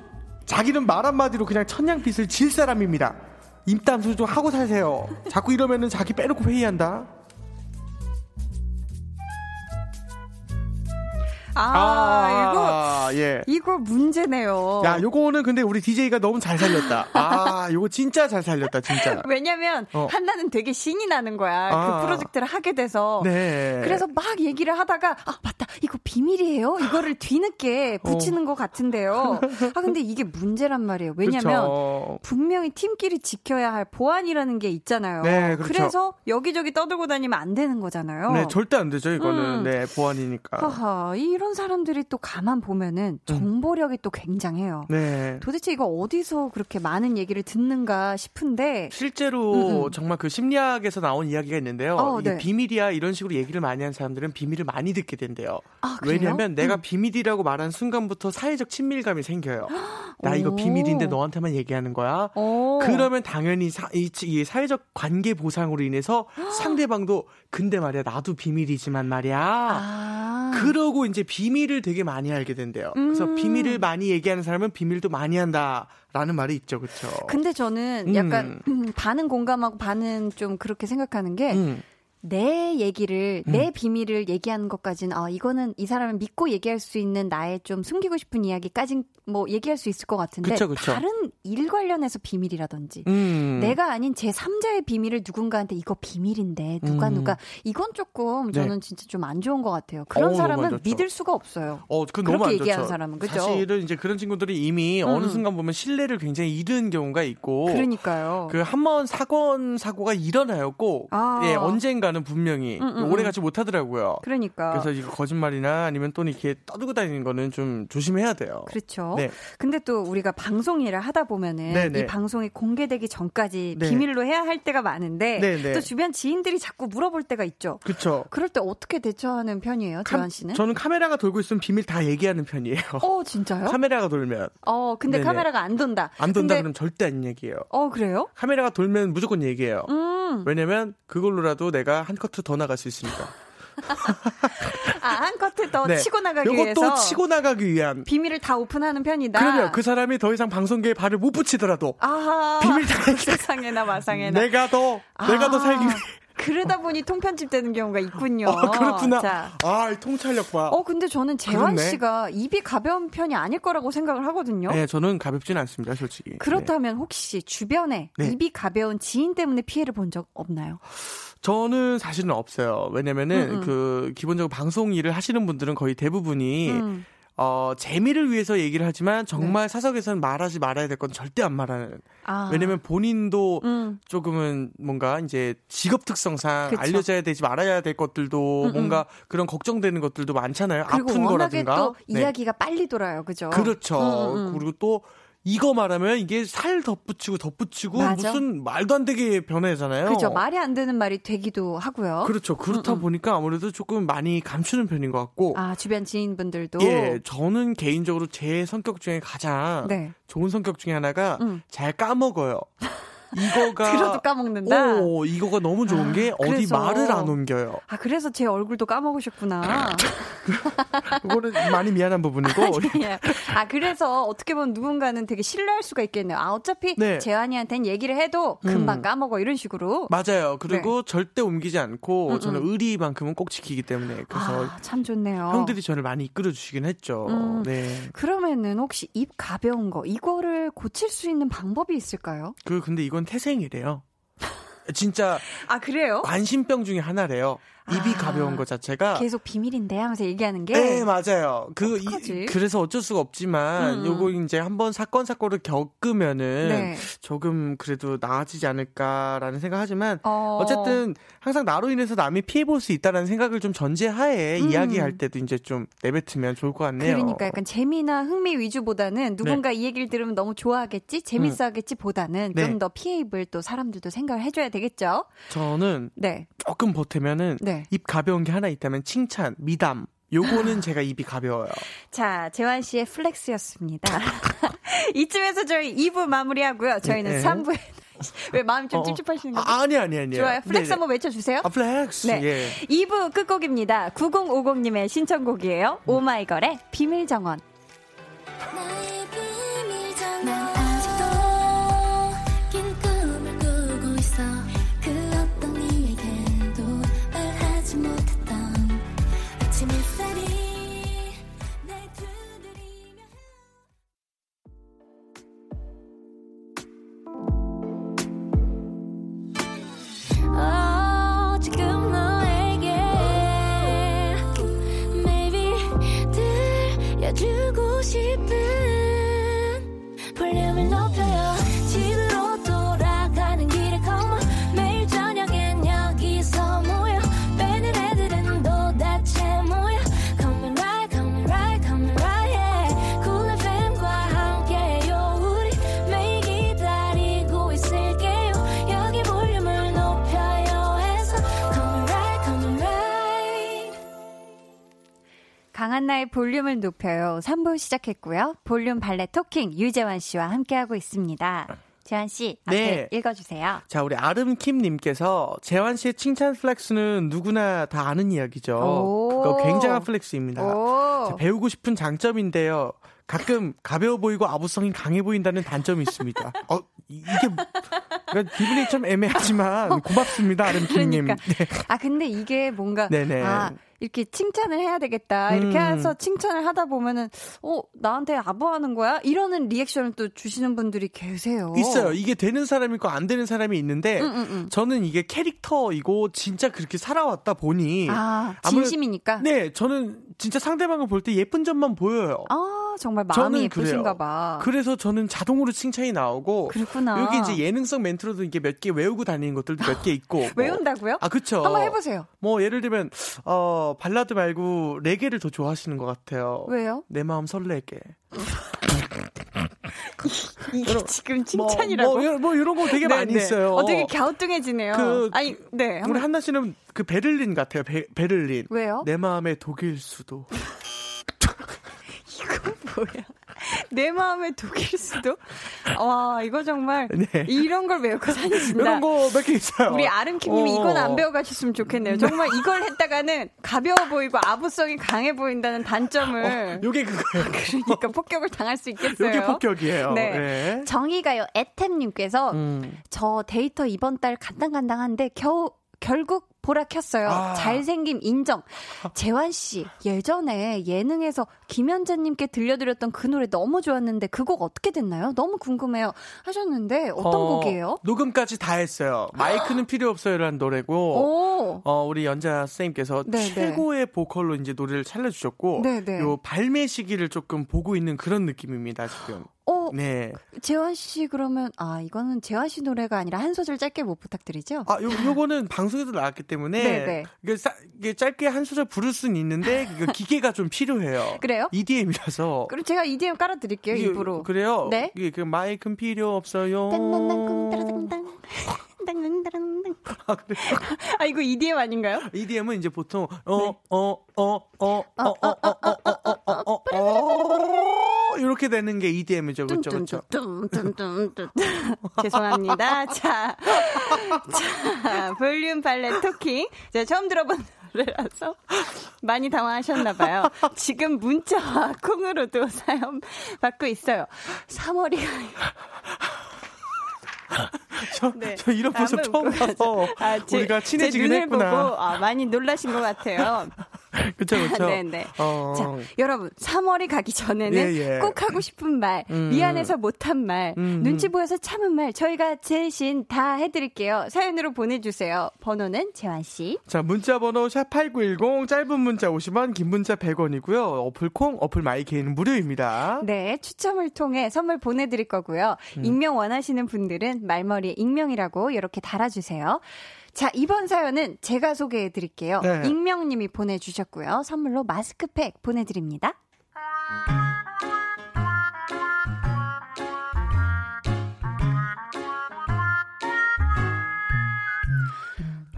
자기는 말 한마디로 그냥 천냥빚을 질 사람입니다. 입담수 좀 하고 사세요. 자꾸 이러면은 자기 빼놓고 회의한다. 아, 이거 예. 이거 문제네요. 야, 요거는 근데 우리 DJ가 너무 잘 살렸다. 아, 요거 진짜 잘 살렸다, 진짜. 왜냐면 어. 한나는 되게 신이 나는 거야. 아. 그 프로젝트를 하게 돼서. 네. 그래서 막 얘기를 하다가 아 맞다 이거 비밀이에요. 이거를 뒤늦게 붙이는 것 같은데요. 아 근데 이게 문제란 말이에요. 왜냐면 그렇죠. 분명히 팀끼리 지켜야 할 보안이라는 게 있잖아요. 네, 그렇죠. 래서 여기저기 떠들고 다니면 안 되는 거잖아요. 네, 절대 안 되죠, 이거는. 음. 네, 보안이니까. 하하, 이런 사람들이 또 가만 보면은 정보력이 또 굉장해요. 음. 네. 도대체 이거 어디서 그렇게 많은 얘기를 듣는가 싶은데 실제로 음, 음. 정말 그 심리학에서 나온 이야기가 있는데요. 어, 이게 네. 비밀이야 이런 식으로 얘기를 많이 하는 사람들은 비밀을 많이 듣게 된대요. 아? 왜냐면 내가 음. 비밀이라고 말한 순간부터 사회적 친밀감이 생겨요. 나 이거 오. 비밀인데 너한테만 얘기하는 거야. 어. 그러면 당연히 사, 이, 이 사회적 관계 보상으로 인해서 상대방도 근데 말이야 나도 비밀이지만 말이야. 아. 그러고 이제 비밀을 되게 많이 알게 된대요. 그래서 음. 비밀을 많이 얘기하는 사람은 비밀도 많이 한다라는 말이 있죠, 그렇죠? 근데 저는 약간 음, 반은 공감하고 반은 좀 그렇게 생각하는 게 내 음. 얘기를 내 비밀을 얘기하는 것까지는 아 이거는 이 사람을 믿고 얘기할 수 있는 나의 좀 숨기고 싶은 이야기까진 뭐 얘기할 수 있을 것 같은데 그쵸, 그쵸. 다른 일 관련해서 비밀이라든지 음. 내가 아닌 제 3자의 비밀을 누군가한테 이거 비밀인데 누가 음. 누가 이건 조금 네. 저는 진짜 좀 안 좋은 것 같아요. 그런 어, 사람은. 믿을 수가 없어요. 어, 그 그렇게 얘기하는. 사람은, 그죠? 사실은 이제 그런 친구들이 이미 음. 어느 순간 보면 신뢰를 굉장히 잃은 경우가 있고. 그러니까요. 그 한 번 사건 사고가 일어나요 꼭. 아. 예, 언젠가 는 분명히 음, 음, 오래 음. 가지 못하더라고요. 그러니까. 그래서 이거 거짓말이나 아니면 또 이렇게 떠들고 다니는 거는 좀 조심해야 돼요. 그렇죠. 네. 근데 또 우리가 방송 일을 하다 보면은 네네. 이 방송이 공개되기 전까지 네. 비밀로 해야 할 때가 많은데 네네. 또 주변 지인들이 자꾸 물어볼 때가 있죠. 그렇죠. 그럴 때 어떻게 대처하는 편이에요, 재환 씨는? 저는 카메라가 돌고 있으면 비밀 다 얘기하는 편이에요. 어, 진짜요? 카메라가 돌면 어, 근데 네네. 카메라가 안 돈다. 안 돈다 근데- 그러면 절대 안 얘기해요. 어, 그래요? 카메라가 돌면 무조건 얘기해요. 음. 왜냐면 그걸로라도 내가 한 커트 더 나갈 수 있으니까. 아, 한 커트 더 네. 치고 나가기 요것도 위해서 치고 나가기 위한. 비밀을 다 오픈하는 편이다. 그러면 그 사람이 더 이상 방송계에 발을 못 붙이더라도 아, 비밀 다 세상에나 마상에나. 내가 더 내가 더 아, 살기 위해. 그러다 보니 통편집 되는 경우가 있군요. 어, 그렇구나. 자, 아, 이 통찰력 봐. 어, 근데 저는 재환 그렇네. 씨가 입이 가벼운 편이 아닐 거라고 생각을 하거든요. 네, 저는 가볍진 않습니다, 솔직히. 그렇다면 혹시 주변에 네. 입이 가벼운 지인 때문에 피해를 본 적 없나요? 네. 저는 사실은 없어요. 왜냐면은 음, 음. 그 기본적으로 방송 일을 하시는 분들은 거의 대부분이 음. 어, 재미를 위해서 얘기를 하지만 정말 사석에서는 말하지 말아야 될 건 절대 안 말하는. 네. 아. 왜냐면 본인도 음. 조금은 뭔가 이제 직업 특성상 그쵸. 알려져야 되지 말아야 될 것들도 음, 음. 뭔가 그런 걱정되는 것들도 많잖아요. 아픈 거라든가. 또 네. 이야기가 빨리 돌아요, 그죠? 그렇죠. 음, 음, 음. 그리고 또 이거 말하면 이게 살 덧붙이고 덧붙이고 맞아. 무슨 말도 안 되게 변하잖아요. 그죠. 말이 안 되는 말이 되기도 하고요. 그렇죠. 그렇다 음, 음. 보니까 아무래도 조금 많이 감추는 편인 것 같고. 아, 주변 지인분들도. 예, 저는 개인적으로 제 성격 중에 가장 네. 좋은 성격 중에 하나가 음. 잘 까먹어요. 이거가 들어도 까먹는다. 오, 이거가 너무 좋은 아, 게 어디 그래서. 말을 안 옮겨요. 아, 그래서 제 얼굴도 까먹으셨구나. 그거는 많이 미안한 부분이고. 예. 아, 그래서 어떻게 보면 누군가는 되게 신뢰할 수가 있겠네요. 아, 어차피 네. 재환이한테는 얘기를 해도 금방 음. 까먹어. 이런 식으로. 맞아요. 그리고 절대 옮기지 않고 네. 음, 저는 음. 의리만큼은 꼭 지키기 때문에 그래서 아, 참 좋네요. 형들이 저를 많이 이끌어 주시긴 했죠. 음. 네. 그러면은 혹시 입 가벼운 거 이거를 고칠 수 있는 방법이 있을까요? 그 근데 이건 태생이래요. 진짜 아 그래요? 관심병 중에 하나래요. 입이 아, 가벼운 것 자체가 계속 비밀인데 하면서 얘기하는 게 네, 맞아요. 그? 이, 그래서 어쩔 수가 없지만, 음, 음. 요거 이제 한번 사건, 사고를 겪으면은, 네. 조금 그래도 나아지지 않을까라는 생각하지만, 어, 어쨌든 항상 나로 인해서 남이 피해 볼 수 있다는 생각을 좀 전제하에 음. 이야기할 때도 이제 좀 내뱉으면 좋을 것 같네요. 그러니까 약간 재미나 흥미 위주보다는 누군가 이 얘기를 들으면 너무 좋아하겠지, 재밌어 하겠지 보다는 네. 좀더 피해 입을 또 사람들도 생각을 해 줘야 되겠죠. 저는 네, 조금 보태면은, 네. 입 가벼운 게 하나 있다면 칭찬, 미담, 요거는 제가 입이 가벼워요. 자, 재환 씨의 flex였습니다. 이쯤에서 저희 2부 마무리하고요. 저희는 네. 3부에 왜 마음이 좀 어, 어. 찝찝하시는 거죠? 아, 아니, 아니, 아니. 좋아요. flex 네네. 한번 외쳐 주세요. 아, flex. 네. 예. 2부 끝곡입니다. 9050님의 신청곡이에요. 오마이걸의 비밀 정원. cheap 강한나의 볼륨을 높여요. 3부 시작했고요. 볼륨 valet talking 유재환 씨와 함께하고 있습니다. 재환 씨, 네. 읽어주세요. 자, 우리 아름킴님께서 재환 씨의 칭찬 flex는 누구나 다 아는 이야기죠. 그거 굉장한 flex입니다. 자, 배우고 싶은 장점인데요. 가끔 가벼워 보이고 아부성이 강해 보인다는 단점이 있습니다. 어, 이게 그러니까 기분이 좀 애매하지만 고맙습니다, 아름킴님. 그러니까. 네. 아 근데 이게 뭔가 네네. 아 이렇게 칭찬을 해야 되겠다. 이렇게 음. 해서 칭찬을 하다 보면은 어 나한테 아부하는 거야? 이러는 리액션을 또 주시는 분들이 계세요. 있어요. 이게 되는 사람이 있고 안 되는 사람이 있는데 음, 음, 음. 저는 이게 캐릭터이고 진짜 그렇게 살아왔다 보니 아 진심이니까. 네, 저는 진짜 상대방을 볼 때 예쁜 점만 보여요. 아 정말 마음이 예쁘신가 봐. 그래서 저는 자동으로 칭찬이 나오고 그렇구나. 여기 이제 예능성 멘트로도 이게 몇 개 외우고 다니는 것들도 몇 개 있고 뭐. 외운다고요? 아 그렇죠. 한번 해보세요. 뭐 예를 들면 어 발라드 말고 레게를 더 좋아하시는 것 같아요. 왜요? 내 마음 설레게. 이게 지금 칭찬이라고? 뭐, 뭐, 뭐 이런 거 되게 네, 많이 네. 있어요. 어, 되게 갸우뚱해지네요. 그, 아니, 네. 우리 한나 씨는 그 베를린 같아요. 베, 베를린. 왜요? 내 마음의 독일 수도. 뭐야? 내 마음의 독일 수도? 와, 이거 정말 네. 이런 걸 외우고 다니신다. 이런 거 몇 개 있어요. 우리 아름킴님이 어. 이건 안 배워가셨으면 좋겠네요. 정말 이걸 했다가는 가벼워 보이고 아부성이 강해 보인다는 단점을. 어, 요게 그거예요. 그러니까 폭격을 당할 수 있겠어요. 요게 폭격이에요. 네. 네. 정의가요, 에템님께서 음. 저 데이터 이번 달 간당간당한데 겨우 결국 보라 켰어요. 아. 잘생김 인정. 재환 씨, 예전에 예능에서 김현재님께 들려드렸던 그 노래 너무 좋았는데 그 곡 어떻게 됐나요? 너무 궁금해요. 하셨는데 어떤 어, 곡이에요? 녹음까지 다 했어요. 마이크는 필요 없어요라는 노래고, 오. 어, 우리 연자 선생님께서 네네. 최고의 보컬로 이제 노래를 살려주셨고, 네네. 요 발매 시기를 조금 보고 있는 그런 느낌입니다, 지금. 어, 네. 재환 씨 그러면 아 이거는 재환 씨 노래가 아니라 한 소절 짧게 못 부탁드리죠? 아, 요 요거는 방송에도 나왔기 때문에 네네. 이게, 사, 이게 짧게 한 소절 부를 수는 있는데 그 기계가 좀 필요해요. 그래요? EDM이라서. 그럼 제가 EDM 깔아 드릴게요, 일부러. 그래요? 네. 이게 그 마이크는 필요 없어요. 아, 아, 이거 EDM 아닌가요? EDM은 이제 보통 어어 어 어 어 어 어 어 어 어 이렇게 되는 게 EDM이죠. 그렇죠. 그렇죠. 죄송합니다. 자. 자, 볼륨 발레 토킹. 제가 처음 들어본 노래라서 많이 당황하셨나 봐요. 지금 문자와 콩으로도 사연 받고 있어요. 3월이 저, 네. 저 이런 모습 처음 봐서 아, 제, 우리가 친해지긴 했구나. 보고 아, 많이 놀라신 것 같아요. 그쵸, 그쵸. 네네. 어... 자, 여러분, 3월이 가기 전에는 예, 예. 꼭 하고 싶은 말, 음. 미안해서 못한 말, 음. 눈치 보여서 참은 말, 저희가 대신 다 해드릴게요. 사연으로 보내주세요. 번호는 재환씨. 자, 문자번호 샵8910, 짧은 문자 50원, 긴 문자 100원이고요. 어플 콩, 어플 마이케이는 무료입니다. 네, 추첨을 통해 선물 보내드릴 거고요. 음. 익명 원하시는 분들은 말머리 에 익명이라고 이렇게 달아주세요. 자, 이번 사연은 제가 소개해 드릴게요. 네. 익명님이 보내주셨고요. 선물로 마스크팩 보내드립니다.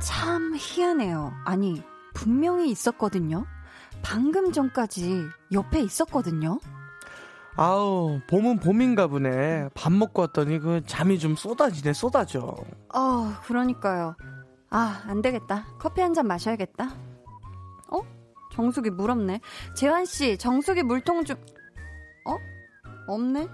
참 희한해요. 아니, 분명히 있었거든요. 방금 전까지 옆에 있었거든요. 아우, 봄은 봄인가 보네. 밥 먹고 왔더니 그 잠이 좀 쏟아지네, 쏟아져. 어, 그러니까요. 아, 안 되겠다. 커피 한 잔 마셔야겠다. 어? 정수기 물 없네. 재환씨, 정수기 물통 좀, 어? 없네?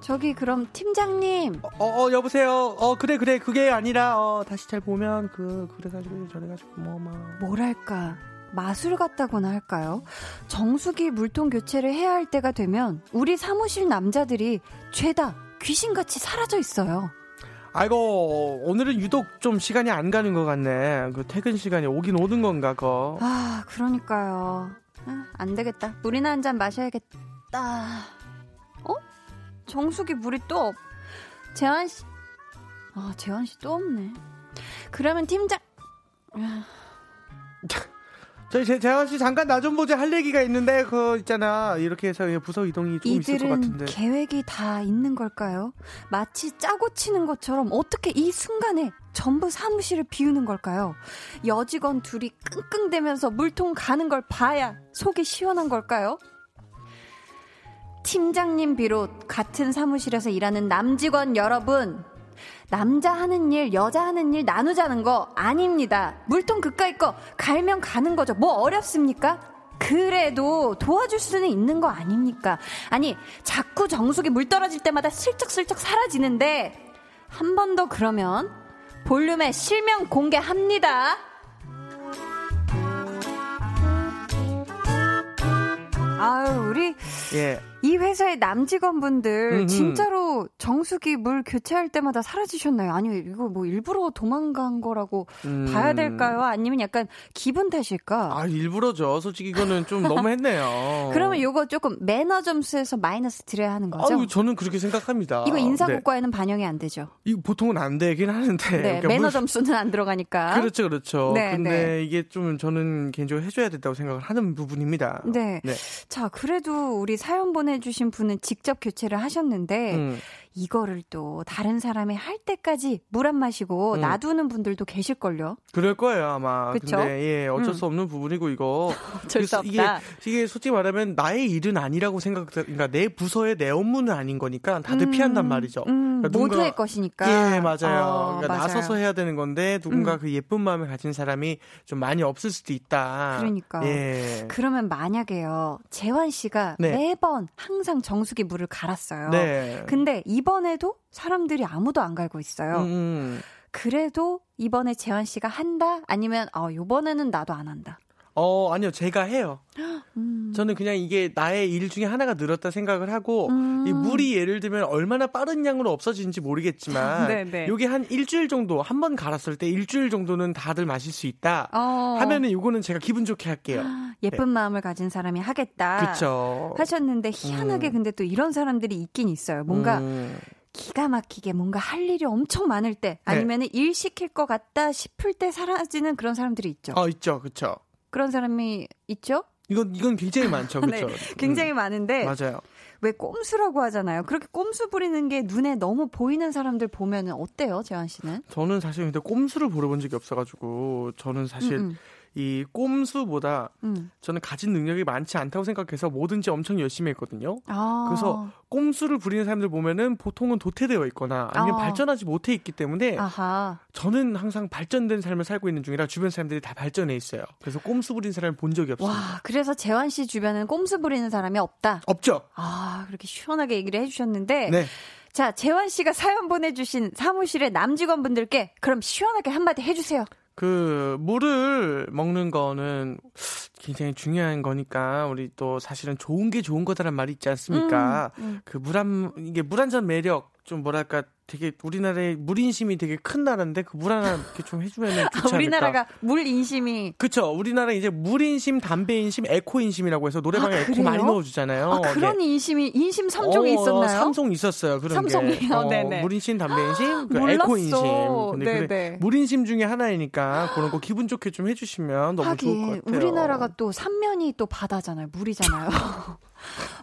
저기, 그럼 팀장님. 어, 어, 여보세요. 어, 그래, 그래. 그게 아니라, 어, 다시 잘 보면, 그, 그래가지고, 저래가지고, 뭐, 막. 뭐랄까. 마술 같다고나 할까요? 정수기 물통 교체를 해야 할 때가 되면 우리 사무실 남자들이 죄다 귀신같이 사라져 있어요. 아이고 오늘은 유독 좀 시간이 안 가는 것 같네. 그 퇴근 시간이 오긴 오는 건가 거. 아 그러니까요. 아, 안 되겠다. 물이나 한 잔 마셔야겠다. 어? 정수기 물이 또 없. 재환 씨. 아 재환 씨 또 없네. 그러면 팀장. 아. 저희 재, 재환 씨 잠깐 나 좀 보자 할 얘기가 있는데 그 있잖아 이렇게 해서 부서 이동이 좀 있을 것 같은데 계획이 다 있는 걸까요? 마치 짜고 치는 것처럼 어떻게 이 순간에 전부 사무실을 비우는 걸까요? 여직원 둘이 끙끙대면서 물통 가는 걸 봐야 속이 시원한 걸까요? 팀장님 비롯 같은 사무실에서 일하는 남직원 여러분 남자 하는 일, 여자 하는 일 나누자는 거 아닙니다. 물통 그까이 거 갈면 가는 거죠. 뭐 어렵습니까? 그래도 도와줄 수는 있는 거 아닙니까? 아니, 자꾸 정수기 물 떨어질 때마다 슬쩍슬쩍 사라지는데, 한 번 더 그러면 볼륨에 실명 공개합니다. 아유, 우리 예. 이 회사의 남 직원분들 음흠. 진짜로 정수기 물 교체할 때마다 사라지셨나요? 아니요, 이거 뭐 일부러 도망간 거라고 음. 봐야 될까요? 아니면 약간 기분 탓일까? 아, 일부러죠. 솔직히 이거는 좀 너무했네요. 그러면 이거 조금 매너 점수에서 마이너스 드려야 하는 거죠? 아, 저는 그렇게 생각합니다. 이거 인사고과에는 네. 반영이 안 되죠. 이 보통은 안 되긴 하는데. 네, 그러니까 매너 물... 점수는 안 들어가니까. 그렇죠, 그렇죠. 네, 근데 네. 이게 좀 저는 개인적으로 해줘야 된다고 생각을 하는 부분입니다. 네. 네. 자, 그래도 우리 사연 보내 보내주신 분은 직접 교체를 하셨는데 음. 이거를 또 다른 사람이 할 때까지 물 안 마시고 음. 놔두는 분들도 계실걸요. 그럴 거예요 아마. 그쵸? 근데 예 어쩔 음. 수 없는 부분이고 이거. 어쩔 수 없다. 이게 이게 솔직히 말하면 나의 일은 아니라고 생각. 그러니까 내 부서의 내 업무는 아닌 거니까 다들 음. 피한단 말이죠. 음. 그러니까 모두의 것이니까. 예 맞아요. 어, 그러니까 맞아요. 나서서 해야 되는 건데 누군가 음. 그 예쁜 마음을 가진 사람이 좀 많이 없을 수도 있다. 그러니까. 예. 그러면 만약에요 재환 씨가 네. 매번 항상 정수기 물을 갈았어요. 네. 근데 이 번에도 사람들이 아무도 안 갈고 있어요. 음. 음. 그래도 이번에 재환 씨가 한다? 아니면 어, 요번에는 나도 안 한다. 어, 아니요. 제가 해요. 음. 저는 그냥 이게 나의 일 중에 하나가 늘었다 생각을 하고 음. 이 물이 예를 들면 얼마나 빠른 양으로 없어지는지 모르겠지만 네, 네. 요게 한 일주일 정도 한 번 갈았을 때 일주일 정도는 다들 마실 수 있다 어. 하면은 요거는 제가 기분 좋게 할게요. 예쁜 네. 마음을 가진 사람이 하겠다. 그쵸. 하셨는데 희한하게 음. 근데 또 이런 사람들이 있긴 있어요. 뭔가 음. 기가 막히게 뭔가 할 일이 엄청 많을 때 아니면은 네. 일 시킬 것 같다 싶을 때 사라지는 그런 사람들이 있죠. 어, 있죠. 그쵸. 그런 사람이 있죠? 이건 이건 굉장히 많죠, 그렇죠? 네, 굉장히 음. 많은데 맞아요. 왜 꼼수라고 하잖아요. 그렇게 꼼수 부리는 게 눈에 너무 보이는 사람들 보면은 어때요, 재환 씨는? 저는 사실 근데 꼼수를 부려본 적이 없어가지고 저는 사실 음, 음. 이 꼼수보다 음. 저는 가진 능력이 많지 않다고 생각해서 뭐든지 엄청 열심히 했거든요. 아. 그래서 꼼수를 부리는 사람들 보면은 보통은 도태되어 있거나 아니면 아. 발전하지 못해 있기 때문에 아하. 저는 항상 발전된 삶을 살고 있는 중이라 주변 사람들이 다 발전해 있어요. 그래서 꼼수 부리는 사람을 본 적이 없어요. 와, 그래서 재환 씨 주변에는 꼼수 부리는 사람이 없다. 없죠. 아, 그렇게 시원하게 얘기를 해 주셨는데. 네. 자, 재환 씨가 사연 보내주신 사무실의 남직원분들께 그럼 시원하게 한마디 해주세요. 그 물을 먹는 거는 굉장히 중요한 거니까 우리 또 사실은 좋은 게 좋은 거다란 말이 있지 않습니까? 음, 음. 그물 한 이게 물 한 잔 매력 좀 뭐랄까 되게 우리나라의 물 인심이 되게 큰 나라인데 그 물 하나 이렇게 좀 해주면 좋지 않을까? 우리나라가 물 인심이 그쵸 우리나라 이제 물 인심, 담배 인심, 에코 인심이라고 해서 노래방에 아, 에코 많이 넣어주잖아요. 아, 그런 네. 인심이 인심 3종이 어, 있었나요? 3종 있었어요. 그런 삼성이요. 게. 어, 네네. 물 인심, 담배 인심, 그 에코 인심. 근데 그래, 물 인심 중에 하나이니까 그런 거 기분 좋게 좀 해주시면 너무 하긴, 좋을 것 같아요. 우리나라가 또 삼면이 또 바다잖아요. 물이잖아요.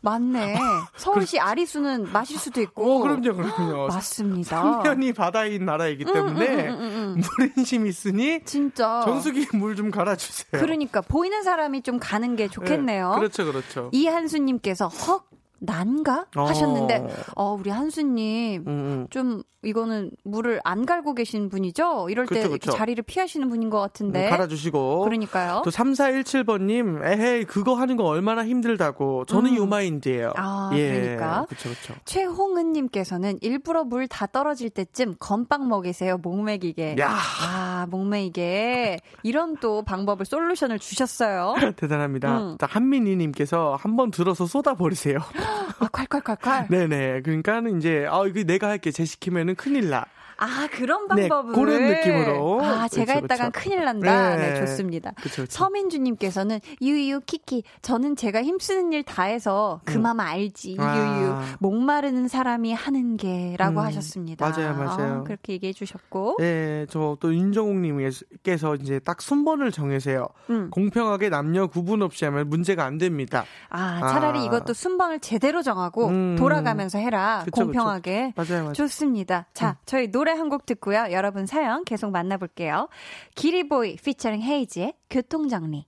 맞네. 서울시 아리수는 마실 수도 있고. 어, 그럼요, 그럼요. 맞습니다. 삼면이 바다인 나라이기 때문에 음, 음, 음, 물인심 있으니 진짜 정수기 물 좀 갈아주세요. 그러니까 보이는 사람이 좀 가는 게 좋겠네요. 네, 그렇죠, 그렇죠. 이한수님께서 헉 난가 하셨는데 어, 어 우리 한수님 음, 음. 좀 이거는 물을 안 갈고 계신 분이죠? 이럴 그쵸, 때 그쵸. 자리를 피하시는 분인 것 같은데. 음, 갈아주시고. 그러니까요. 또 3417번님, 에헤이, 그거 하는 거 얼마나 힘들다고. 저는 음. 유마인드예요. 아, 예. 그러니까. 그쵸, 그쵸. 최홍은님께서는 일부러 물 다 떨어질 때쯤 건빵 먹이세요. 목매기게. 야. 아, 목매이게. 이런 또 방법을, 솔루션을 주셨어요. 대단합니다. 음. 한민희님께서 한번 들어서 쏟아 버리세요. 아, 콸콸콸콸. 네네. 그러니까는 이제, 아, 이거 내가 할게. 제 시키면은 큰일 나. 아, 그런 방법을. 네, 그런 느낌으로. 아, 제가 그쵸, 했다간 그쵸. 큰일 난다. 네, 네 좋습니다. 그쵸, 서민주님께서는, 유유, 키키, 저는 제가 힘쓰는 일 다 해서 그맘 음. 알지. 아. 유유, 목마르는 사람이 하는 게, 라고 음. 하셨습니다. 맞아요, 맞아요. 어, 그렇게 얘기해 주셨고. 네, 저 또 윤정욱님께서 이제 딱 순번을 정해세요. 음. 공평하게 남녀 구분 없이 하면 문제가 안 됩니다. 아, 차라리 아. 이것도 순번을 제대로 정하고 음. 돌아가면서 해라. 공평하게. 맞아요, 맞아요. 좋습니다. 자, 음. 저희 노래 한 곡 듣고요. 여러분 사연 계속 만나볼게요. 기리보이 피처링 헤이지의 교통정리.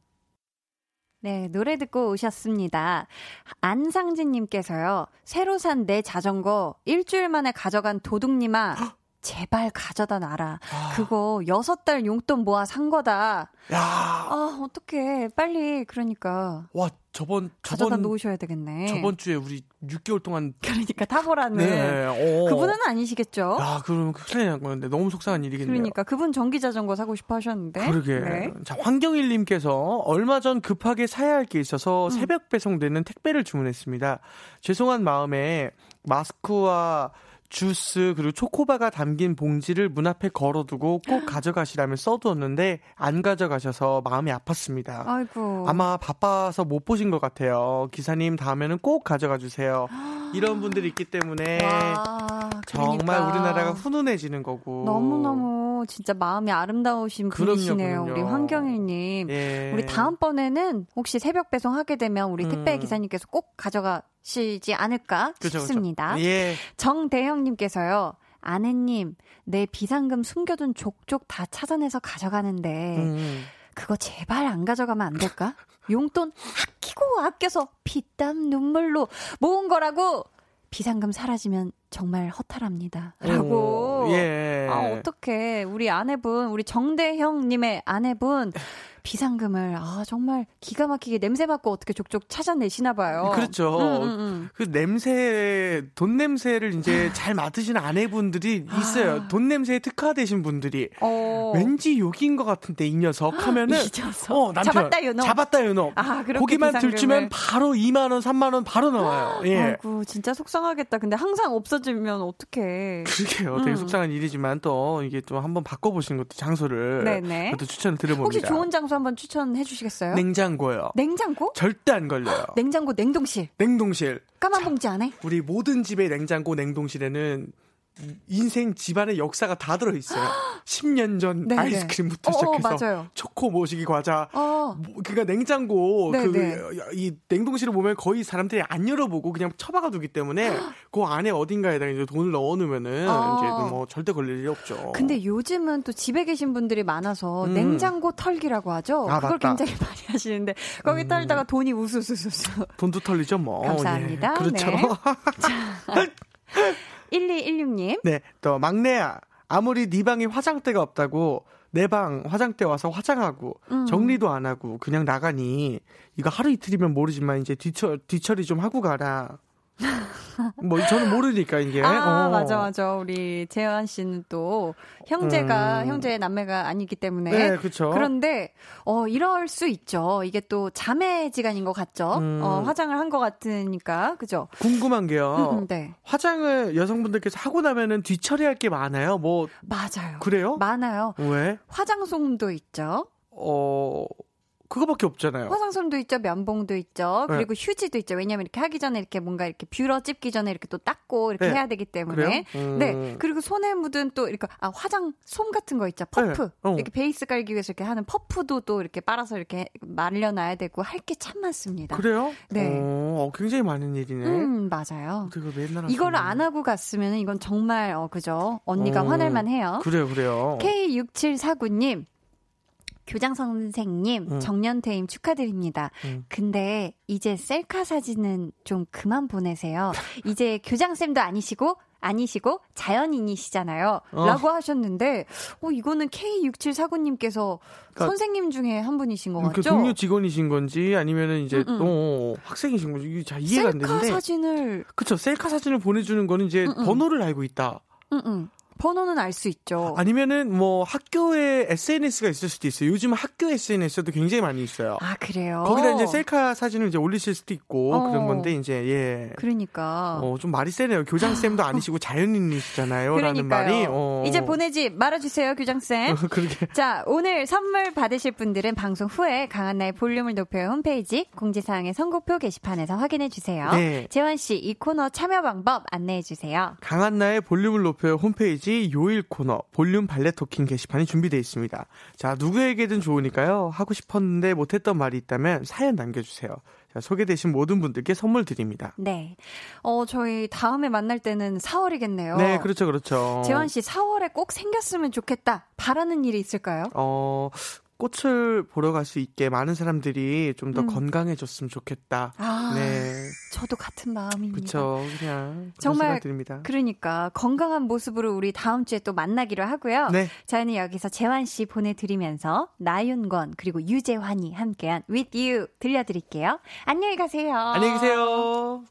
네, 노래 듣고 오셨습니다. 안상진님께서요, 새로 산 내 자전거 일주일 만에 가져간 도둑님아, 제발 가져다 놔라. 아. 그거 여섯 달 용돈 모아 산 거다. 야. 아, 어떡해. 빨리, 그러니까. 와, 저번, 가져다 저번, 놓으셔야 되겠네. 저번 주에 우리 6개월 동안. 그러니까 타보라는. 네. 어. 그분은 아니시겠죠? 야, 그럼 큰일 난 건데. 너무 속상한 일이겠네요. 그러니까 그분 전기 자전거 사고 싶어 하셨는데. 그러게. 네. 자, 황경일님께서 얼마 전 급하게 사야 할 게 있어서 음. 새벽 배송되는 택배를 주문했습니다. 죄송한 마음에 마스크와 주스 그리고 초코바가 담긴 봉지를 문 앞에 걸어두고 꼭 가져가시라면 써두었는데 안 가져가셔서 마음이 아팠습니다. 아이고. 아마 바빠서 못 보신 것 같아요. 기사님 다음에는 꼭 가져가 주세요. 이런 분들이 있기 때문에 와, 정말 그러니까. 우리나라가 훈훈해지는 거고. 너무너무 진짜 마음이 아름다우신 그럼요, 분이시네요. 그럼요. 우리 황경일님. 예. 우리 다음번에는 혹시 새벽 배송하게 되면 우리 음. 택배 기사님께서 꼭 가져가 시지 않을까 그쵸, 싶습니다. 그쵸. 예. 정대형님께서요. 아내님, 내 비상금 숨겨둔 족족 다 찾아내서 가져가는데 음. 그거 제발 안 가져가면 안 될까? 용돈 아끼고 아껴서 피땀 눈물로 모은 거라고 비상금 사라지면 정말 허탈합니다. 라고. 오, 예. 아, 어떡해. 우리 아내분, 우리 정대형님의 아내분, 비상금을 아 정말 기가 막히게 냄새 맡고 어떻게 족족 찾아내시나 봐요. 그렇죠. 음, 음, 음. 그 냄새 돈 냄새를 이제 잘 맡으시는 아내분들이 있어요. 아. 돈 냄새에 특화되신 분들이 어. 왠지 욕인 것 같은데 이 녀석 하면은 어 남편 잡았다 요놈 잡았다 요놈 아, 고기만 비상금을. 들주면 바로 2만 원 3만 원 바로 나와요. 예. 아이고 진짜 속상하겠다. 근데 항상 없어 지면 어떡해. 그러게요. 되게 음. 속상한 일이지만 또 이게 또 한번 바꿔보시는 것도 장소를 네네. 또 추천을 드려봅니다. 혹시 좋은 장소 한번 추천해 주시겠어요? 냉장고요. 냉장고? 절대 안 걸려요. 냉장고, 냉동실. 냉동실. 까만 봉지 안에? 우리 모든 집의 냉장고, 냉동실에는 인생 집안의 역사가 다 들어있어요. 10년 전 네네. 아이스크림부터 어어, 시작해서 맞아요. 초코 모시기 과자. 어. 뭐, 그러니까 냉장고 그 이 냉동실을 보면 거의 사람들이 안 열어보고 그냥 처박아 두기 때문에 그 안에 어딘가에다가 이제 돈을 넣어 놓으면은 어. 이제 뭐 절대 걸릴 일이 없죠. 근데 요즘은 또 집에 계신 분들이 많아서 음. 냉장고 털기라고 하죠. 아, 그걸 맞다. 굉장히 많이 하시는데 거기 음. 털다가 돈이 우수수수수. 돈도 털리죠 뭐. 감사합니다. 예. 그렇죠. 네. 자. 1216님. 네, 또 막내야. 아무리 네 방에 화장대가 없다고 내 방 화장대 와서 화장하고 음. 정리도 안 하고 그냥 나가니 이거 하루 이틀이면 모르지만 이제 뒤처, 뒤처리 좀 하고 가라. 뭐 저는 모르니까 이게. 아 어. 맞아 맞아. 우리 재환 씨는 또 형제가 음. 형제 남매가 아니기 때문에. 네 그렇죠. 그런데 어 이럴 수 있죠. 이게 또 자매 지간인 것 같죠. 음. 어 화장을 한 것 같으니까 그죠. 궁금한 게요. 음, 음, 네. 화장을 여성분들께서 하고 나면은 뒤처리할 게 많아요. 뭐 맞아요. 그래요? 많아요. 왜? 화장솜도 있죠. 어 그거밖에 없잖아요. 화장솜도 있죠, 면봉도 있죠, 네. 그리고 네. 휴지도 있죠. 왜냐면 이렇게 하기 전에 이렇게 뭔가 이렇게 뷰러 찝기 전에 이렇게 또 닦고 이렇게 네. 해야 되기 때문에. 음. 네. 그리고 손에 묻은 또 이렇게 아 화장솜 같은 거 있죠, 퍼프. 네. 어. 이렇게 베이스 깔기 위해서 이렇게 하는 퍼프도 또 이렇게 빨아서 이렇게 말려놔야 되고 할 게 참 많습니다. 그래요? 네. 어, 굉장히 많은 일이네. 음, 맞아요. 맨날 이거를 안 하고 갔으면 이건 정말 어 그죠? 언니가 어. 화날만 해요. 그래요, 그래요. K6749님. 교장 선생님, 응. 정년 퇴임 축하드립니다. 응. 근데 이제 셀카 사진은 좀 그만 보내세요. 이제 교장 쌤도 아니시고 아니시고 자연인이시잖아요. 어. 라고 하셨는데, 어, 이거는 K6749님께서 그러니까, 선생님 중에 한 분이신 것 같죠? 그 동료 직원이신 건지 아니면은 이제 또 어, 학생이신 건지 이게 잘 이해가 안 되는데. 셀카 사진을. 그쵸. 셀카 사진을 보내주는 거는 이제 음음. 번호를 알고 있다. 응, 번호는 알 수 있죠. 아니면은 뭐 학교에 SNS가 있을 수도 있어요. 요즘 학교 SNS도 굉장히 많이 있어요. 아 그래요? 거기다 이제 셀카 사진을 이제 올리실 수도 있고 어. 그런 건데 이제 예. 그러니까. 어 좀 말이 세네요. 교장 쌤도 아니시고 자연인이시잖아요.라는 말이. 어. 이제 보내지 말아주세요, 교장 쌤. 그러게. 자 오늘 선물 받으실 분들은 방송 후에 강한나의 볼륨을 높여 홈페이지 공지사항의 선곡표 게시판에서 확인해 주세요. 네. 재환 씨 이 코너 참여 방법 안내해 주세요. 강한나의 볼륨을 높여 홈페이지 홈페이지 요일 코너 볼륨 발레 토킹 게시판이 준비되어 있습니다. 자, 누구에게든 좋으니까요. 하고 싶었는데 못했던 말이 있다면 사연 남겨주세요. 자, 소개되신 모든 분들께 선물 드립니다. 네. 어, 저희 다음에 만날 때는 4월이겠네요. 네, 그렇죠, 그렇죠. 재환 씨 4월에 꼭 생겼으면 좋겠다. 바라는 일이 있을까요? 어, 꽃을 보러 갈 수 있게 많은 사람들이 좀더 음. 건강해졌으면 좋겠다. 아, 네. 저도 같은 마음입니다. 그렇죠. 그냥 정말 드립니다. 그러니까 건강한 모습으로 우리 다음 주에 또 만나기로 하고요. 네. 저희는 여기서 재환 씨 보내 드리면서 나윤건 그리고 유재환이 함께한 With You 들려 드릴게요. 안녕히 가세요. 안녕히 계세요.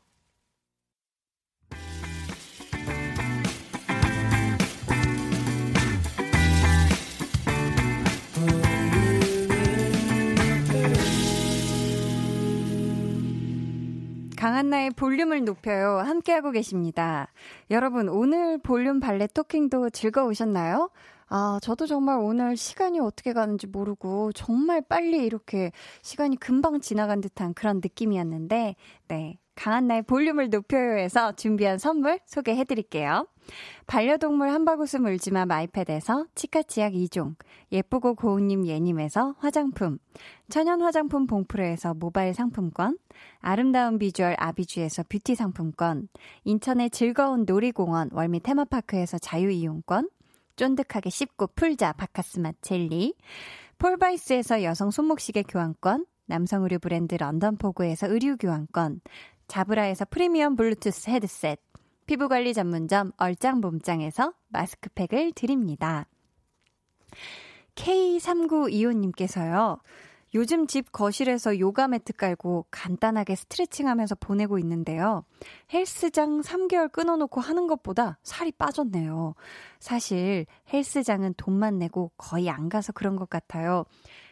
한나의 볼륨을 높여요. 함께하고 계십니다. 여러분, 오늘 볼륨 발레 토킹도 즐거우셨나요? 아, 저도 정말 오늘 시간이 어떻게 가는지 모르고 정말 빨리 이렇게 시간이 금방 지나간 듯한 그런 느낌이었는데, 네. 강한나의 볼륨을 높여요에서 준비한 선물 소개해 드릴게요. 반려동물 한바구스 물지마 마이패드에서 치카치약 2종, 예쁘고 고운님 예님에서 화장품, 천연 화장품 봉프레에서 모바일 상품권, 아름다운 비주얼 아비주에서 뷰티 상품권, 인천의 즐거운 놀이공원 월미 테마파크에서 자유이용권, 쫀득하게 씹고 풀자 바카스맛 젤리, 폴바이스에서 여성 손목시계 교환권, 남성 의류 브랜드 런던포그에서 의류 교환권, 자브라에서 프리미엄 블루투스 헤드셋, 피부관리 전문점 얼짱몸짱에서 마스크팩을 드립니다. K3925님께서요. 요즘 집 거실에서 요가 매트 깔고 간단하게 스트레칭 하면서 보내고 있는데요. 헬스장 3개월 끊어놓고 하는 것보다 살이 빠졌네요. 사실 헬스장은 돈만 내고 거의 안 가서 그런 것 같아요.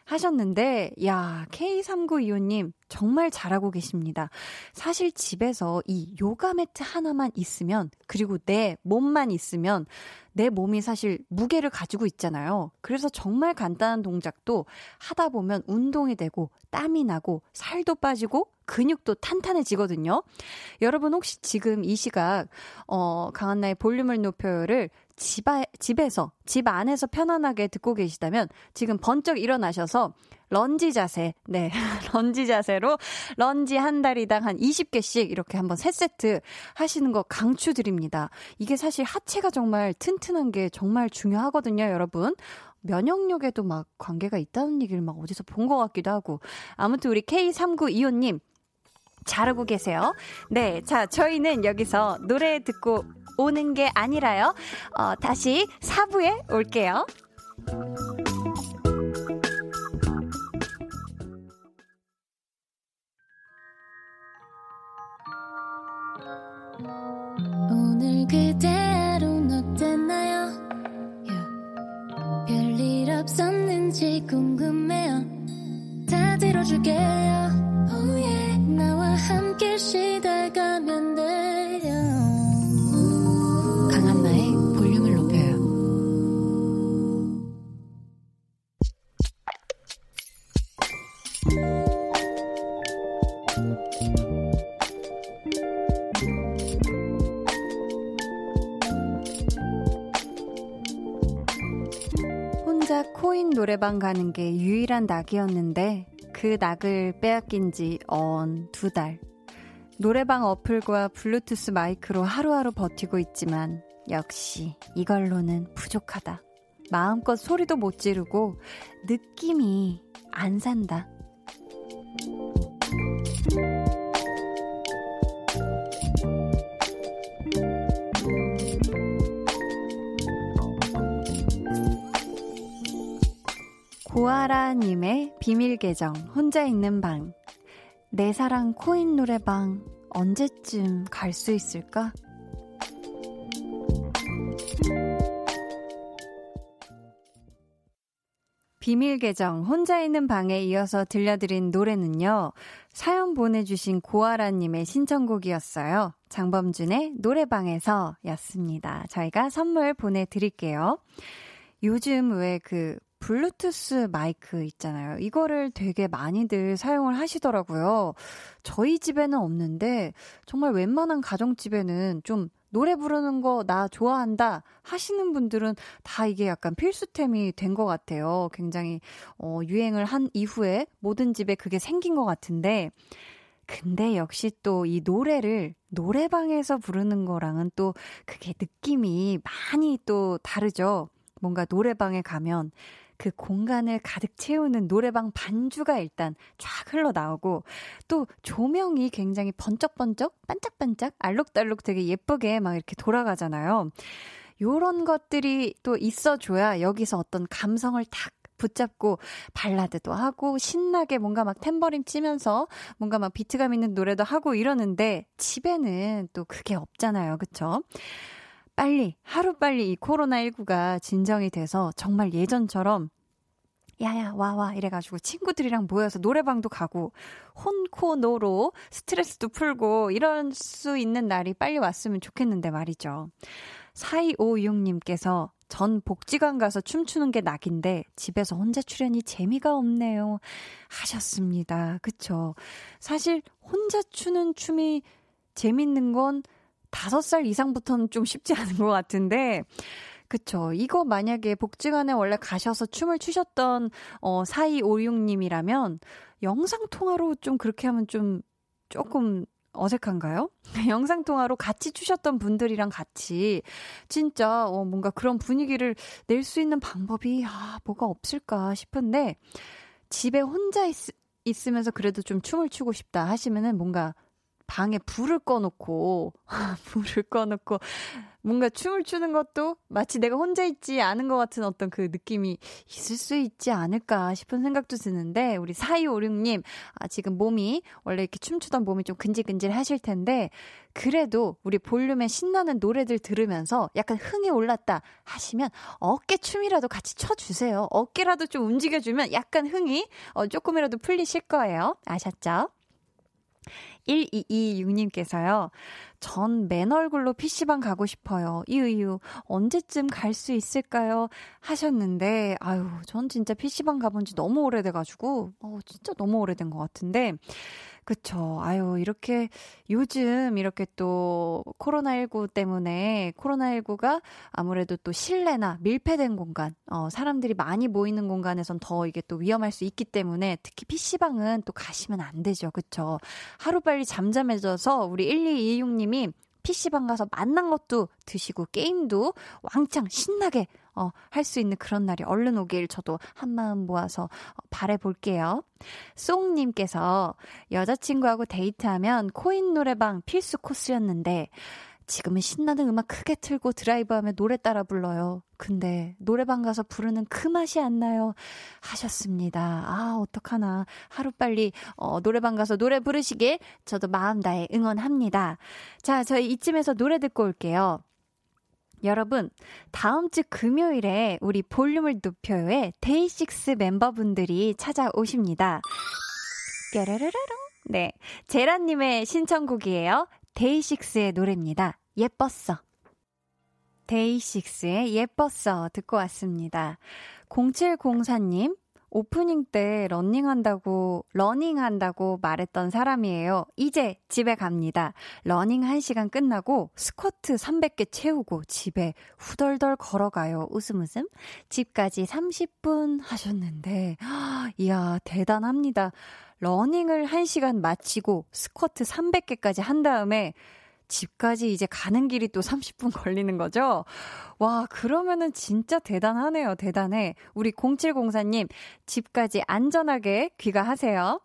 하셨는데, 야, K3925님, 정말 잘하고 계십니다. 사실 집에서 이 요가 매트 하나만 있으면, 그리고 내 몸만 있으면, 내 몸이 사실 무게를 가지고 있잖아요. 그래서 정말 간단한 동작도 하다 보면 운동이 되고, 땀이 나고, 살도 빠지고, 근육도 탄탄해지거든요. 여러분 혹시 지금 이 시각, 어, 강한나의 볼륨을 높여요를 집에, 집에서, 집 안에서 편안하게 듣고 계시다면 지금 번쩍 일어나셔서 런지 자세, 네, 런지 자세로 런지 한 달이당 한 20개씩 이렇게 한번 세 세트 하시는 거 강추드립니다. 이게 사실 하체가 정말 튼튼한 게 정말 중요하거든요, 여러분. 면역력에도 막 관계가 있다는 얘기를 막 어디서 본 것 같기도 하고. 아무튼 우리 K3925님, 잘하고 계세요. 네, 자, 저희는 여기서 노래 듣고 오는 게 아니라요. 어, 다시 4부에 올게요. 노래방 가는 게 유일한 낙이었는데 그 낙을 빼앗긴 지 언 두 달. 노래방 어플과 블루투스 마이크로 하루하루 버티고 있지만 역시 이걸로는 부족하다. 마음껏 소리도 못 지르고 느낌이 안 산다. 고아라님의 비밀 계정, 혼자 있는 방. 내 사랑 코인 노래방, 언제쯤 갈 수 있을까? 비밀 계정, 혼자 있는 방에 이어서 들려드린 노래는요, 사연 보내주신 고아라님의 신청곡이었어요. 장범준의 노래방에서 였습니다. 저희가 선물 보내드릴게요. 요즘 왜 그 블루투스 마이크 있잖아요. 이거를 되게 많이들 사용을 하시더라고요. 저희 집에는 없는데 정말 웬만한 가정집에는 좀 노래 부르는 거 나 좋아한다 하시는 분들은 다 이게 약간 필수템이 된 것 같아요. 굉장히 어, 유행을 한 이후에 모든 집에 그게 생긴 것 같은데 근데 역시 또 이 노래를 노래방에서 부르는 거랑은 또 그게 느낌이 많이 또 다르죠. 뭔가 노래방에 가면 그 공간을 가득 채우는 노래방 반주가 일단 쫙 흘러나오고 또 조명이 굉장히 번쩍번쩍 반짝반짝 알록달록 되게 예쁘게 막 이렇게 돌아가잖아요. 요런 것들이 또 있어줘야 여기서 어떤 감성을 탁 붙잡고 발라드도 하고 신나게 뭔가 막 탬버린 치면서 뭔가 막 비트감 있는 노래도 하고 이러는데 집에는 또 그게 없잖아요. 그쵸? 빨리, 하루빨리 이 코로나19가 진정이 돼서 정말 예전처럼 야야 와와 이래가지고 친구들이랑 모여서 노래방도 가고 혼코노로 스트레스도 풀고 이럴 수 있는 날이 빨리 왔으면 좋겠는데 말이죠. 4256님께서 전 복지관 가서 춤추는 게 낙인데 집에서 혼자 출연이 재미가 없네요. 하셨습니다. 그쵸. 사실 혼자 추는 춤이 재밌는 건 다섯 살 이상부터는 좀 쉽지 않은 것 같은데, 그쵸. 이거 만약에 복지관에 원래 가셔서 춤을 추셨던, 어, 4256님이라면, 영상통화로 좀 그렇게 하면 좀, 조금 어색한가요? 영상통화로 같이 추셨던 분들이랑 같이, 진짜, 어, 뭔가 그런 분위기를 낼 수 있는 방법이, 아, 뭐가 없을까 싶은데, 집에 혼자 있, 있으면서 그래도 좀 춤을 추고 싶다 하시면은 뭔가 방에 불을 꺼놓고, 불을 꺼놓고, 뭔가 춤을 추는 것도 마치 내가 혼자 있지 않은 것 같은 어떤 그 느낌이 있을 수 있지 않을까 싶은 생각도 드는데, 우리 4256님, 아, 지금 몸이, 원래 이렇게 춤추던 몸이 좀 근질근질 하실 텐데, 그래도 우리 볼륨의 신나는 노래들 들으면서 약간 흥이 올랐다 하시면 어깨 춤이라도 같이 춰주세요. 어깨라도 좀 움직여주면 약간 흥이 어, 조금이라도 풀리실 거예요. 아셨죠? 1226님께서요. 전 맨 얼굴로 PC방 가고 싶어요. 이유유, 언제쯤 갈 수 있을까요? 하셨는데, 아유, 전 진짜 PC방 가본 지 너무 오래돼 가지고, 어, 진짜 너무 오래된 것 같은데, 그쵸. 아유, 이렇게 요즘 이렇게 또 코로나19 때문에 코로나19가 아무래도 또 실내나 밀폐된 공간, 어, 사람들이 많이 모이는 공간에선 더 이게 또 위험할 수 있기 때문에 특히 PC방은 또 가시면 안 되죠. 그쵸. 하루빨리 잠잠해져서 우리 1226님이 PC방 가서 만난 것도 드시고 게임도 왕창 신나게 어, 할 수 있는 그런 날이 얼른 오길 저도 한 마음 모아서 어, 바래볼게요. 쏭님께서 여자친구하고 데이트하면 코인 노래방 필수 코스였는데 지금은 신나는 음악 크게 틀고 드라이브하며 노래 따라 불러요. 근데 노래방 가서 부르는 그 맛이 안 나요. 하셨습니다. 아, 어떡하나. 하루빨리 어, 노래방 가서 노래 부르시길 저도 마음 다해 응원합니다. 자, 저희 이쯤에서 노래 듣고 올게요. 여러분, 다음 주 금요일에 우리 볼륨을 높여요의 데이식스 멤버분들이 찾아오십니다. 깨르르르릉. 네. 제라님의 신청곡이에요. 데이식스의 노래입니다. 예뻤어. 데이식스의 예뻤어 듣고 왔습니다. 0704님, 오프닝 때 러닝한다고, 러닝한다고 말했던 사람이에요. 이제 집에 갑니다. 러닝 1시간 끝나고 스쿼트 300개 채우고 집에 후덜덜 걸어가요. 웃음 웃음. 집까지 30분 하셨는데, 이야, 대단합니다. 러닝을 1시간 마치고 스쿼트 300개까지 한 다음에 집까지 이제 가는 길이 또 30분 걸리는 거죠? 와, 그러면은 진짜 대단하네요. 대단해. 우리 0704님, 집까지 안전하게 귀가하세요.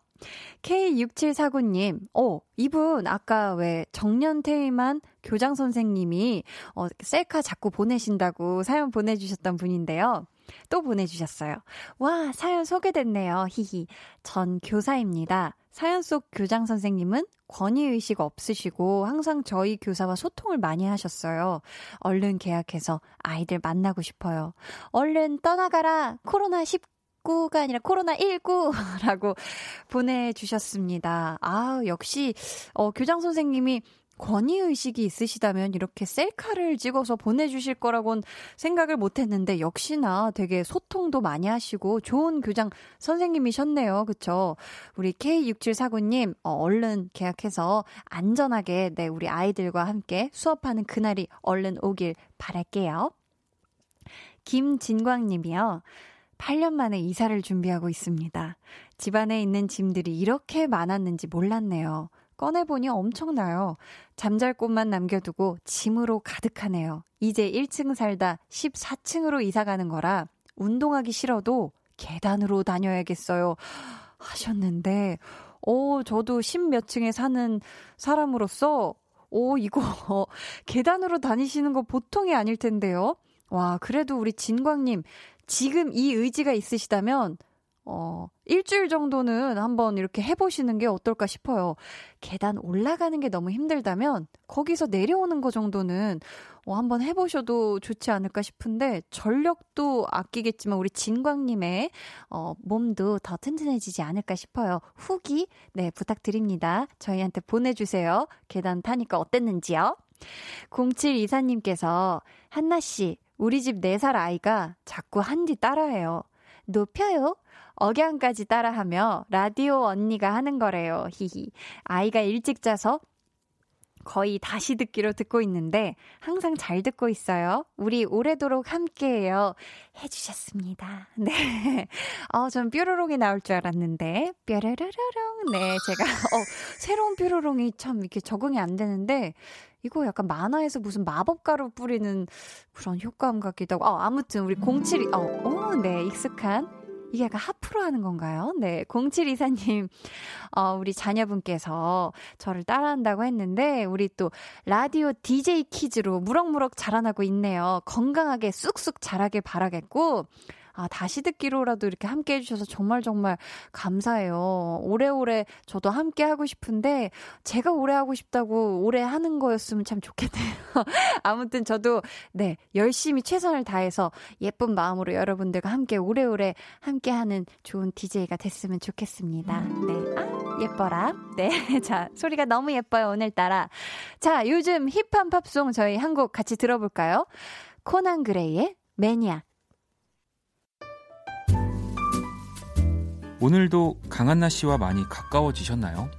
K6749님, 어, 이분, 아까 왜 정년퇴임한 교장 선생님이, 어, 셀카 자꾸 보내신다고 사연 보내주셨던 분인데요. 또 보내주셨어요. 와, 사연 소개됐네요. 히히. 전 교사입니다. 사연 속 교장 선생님은 권위의식 없으시고 항상 저희 교사와 소통을 많이 하셨어요. 얼른 계약해서 아이들 만나고 싶어요. 얼른 떠나가라! 코로나19 19가 아니라 코로나19라고 보내주셨습니다. 아, 역시, 어, 교장 선생님이 권위의식이 있으시다면 이렇게 셀카를 찍어서 보내주실 거라고는 생각을 못 했는데 역시나 되게 소통도 많이 하시고 좋은 교장 선생님이셨네요. 그쵸? 우리 K6749님, 어, 얼른 계약해서 안전하게 네, 우리 아이들과 함께 수업하는 그날이 얼른 오길 바랄게요. 김진광 님이요. 8년 만에 이사를 준비하고 있습니다. 집안에 있는 짐들이 이렇게 많았는지 몰랐네요. 꺼내보니 엄청나요. 잠잘 곳만 남겨두고 짐으로 가득하네요. 이제 1층 살다 14층으로 이사 가는 거라 운동하기 싫어도 계단으로 다녀야겠어요. 하셨는데, 오, 저도 10몇 층에 사는 사람으로서, 오, 이거, 계단으로 다니시는 거 보통이 아닐 텐데요. 와, 그래도 우리 진광님, 지금 이 의지가 있으시다면, 어, 일주일 정도는 한번 이렇게 해보시는 게 어떨까 싶어요. 계단 올라가는 게 너무 힘들다면, 거기서 내려오는 거 정도는, 어, 한번 해보셔도 좋지 않을까 싶은데, 전력도 아끼겠지만, 우리 진광님의, 어, 몸도 더 튼튼해지지 않을까 싶어요. 후기, 네, 부탁드립니다. 저희한테 보내주세요. 계단 타니까 어땠는지요? 0724님께서, 한나씨, 우리 집 4살 아이가 자꾸 한디 따라해요. 높여요? 억양까지 따라하며 라디오 언니가 하는 거래요. 히히. 아이가 일찍 자서 거의 다시 듣기로 듣고 있는데 항상 잘 듣고 있어요. 우리 오래도록 함께해요. 해주셨습니다. 네. 어, 전 뾰로롱이 나올 줄 알았는데 뾰로로롱. 네, 제가 어, 새로운 뾰로롱이 참 이렇게 적응이 안 되는데 이거 약간 만화에서 무슨 마법가루 뿌리는 그런 효과음 같기도 하고. 어, 아무튼 우리 07이, 어, 어, 네, 익숙한. 이게 약간 하프로 하는 건가요? 네, 0724님, 어, 우리 자녀분께서 저를 따라한다고 했는데, 우리 또 라디오 DJ 키즈로 무럭무럭 자라나고 있네요. 건강하게 쑥쑥 자라길 바라겠고, 아, 다시 듣기로라도 이렇게 함께 해주셔서 정말 정말 감사해요. 오래오래 저도 함께 하고 싶은데, 제가 오래 하고 싶다고 오래 하는 거였으면 참 좋겠네요. 아무튼 저도, 네, 열심히 최선을 다해서 예쁜 마음으로 여러분들과 함께 오래오래 함께 하는 좋은 DJ가 됐으면 좋겠습니다. 네. 아, 예뻐라. 네. 자, 소리가 너무 예뻐요, 오늘따라. 자, 요즘 힙한 팝송 저희 한 곡 같이 들어볼까요? Conan Gray의 Maniac. 오늘도 강한나 씨와 많이 가까워지셨나요?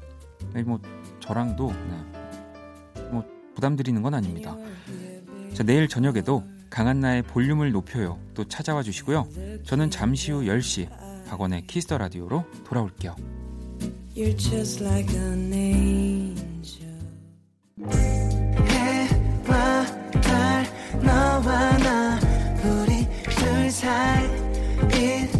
네, 뭐 저랑도 네. 뭐 부담드리는 건 아닙니다. 자, 내일 저녁에도 강한나의 볼륨을 높여요. 또 찾아와 주시고요. 저는 잠시 후 10시 박원의 Kiss the Radio로 돌아올게요. 너와 나 우리 둘 사이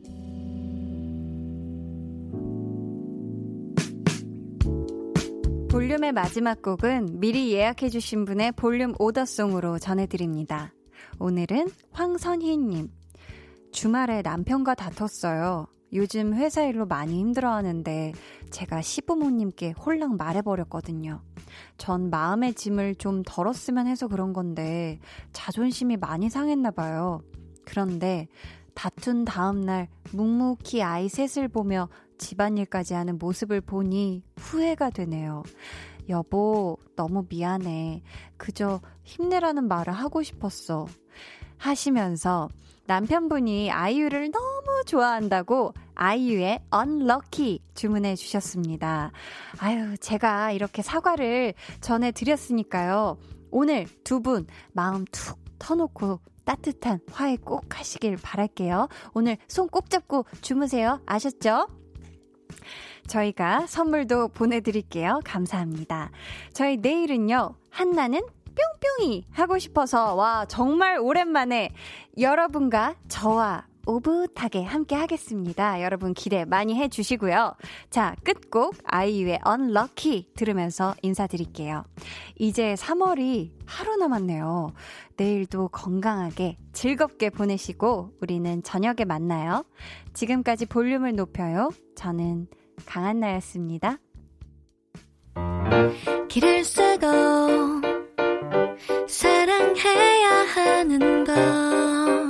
볼륨의 마지막 곡은 미리 예약해주신 분의 볼륨 오더송으로 전해드립니다. 오늘은 황선희님. 주말에 남편과 다퉜어요. 요즘 회사 일로 많이 힘들어 하는데 제가 시부모님께 홀랑 말해버렸거든요. 전 마음의 짐을 좀 덜었으면 해서 그런 건데 자존심이 많이 상했나 봐요. 그런데 다툰 다음날 묵묵히 아이 셋을 보며 집안일까지 하는 모습을 보니 후회가 되네요. 여보, 너무 미안해. 그저 힘내라는 말을 하고 싶었어. 하시면서 남편분이 아이유를 너무 좋아한다고 아이유의 Unlucky 주문해 주셨습니다. 아유, 제가 이렇게 사과를 전해 드렸으니까요. 오늘 두 분 마음 툭 터놓고 따뜻한 화해 꼭 하시길 바랄게요. 오늘 손 꼭 잡고 주무세요. 아셨죠? 저희가 선물도 보내드릴게요. 감사합니다. 저희 내일은요, 한나는 뿅뿅이 하고 싶어서, 와, 정말 오랜만에 여러분과 저와 오붓하게 함께 하겠습니다. 여러분 기대 많이 해주시고요. 자, 끝곡 아이유의 Unlucky 들으면서 인사드릴게요. 이제 3월이 하루 남았네요. 내일도 건강하게 즐겁게 보내시고 우리는 저녁에 만나요. 지금까지 볼륨을 높여요. 저는 강한나였습니다. 길을 쓰고 사랑해야 하는 것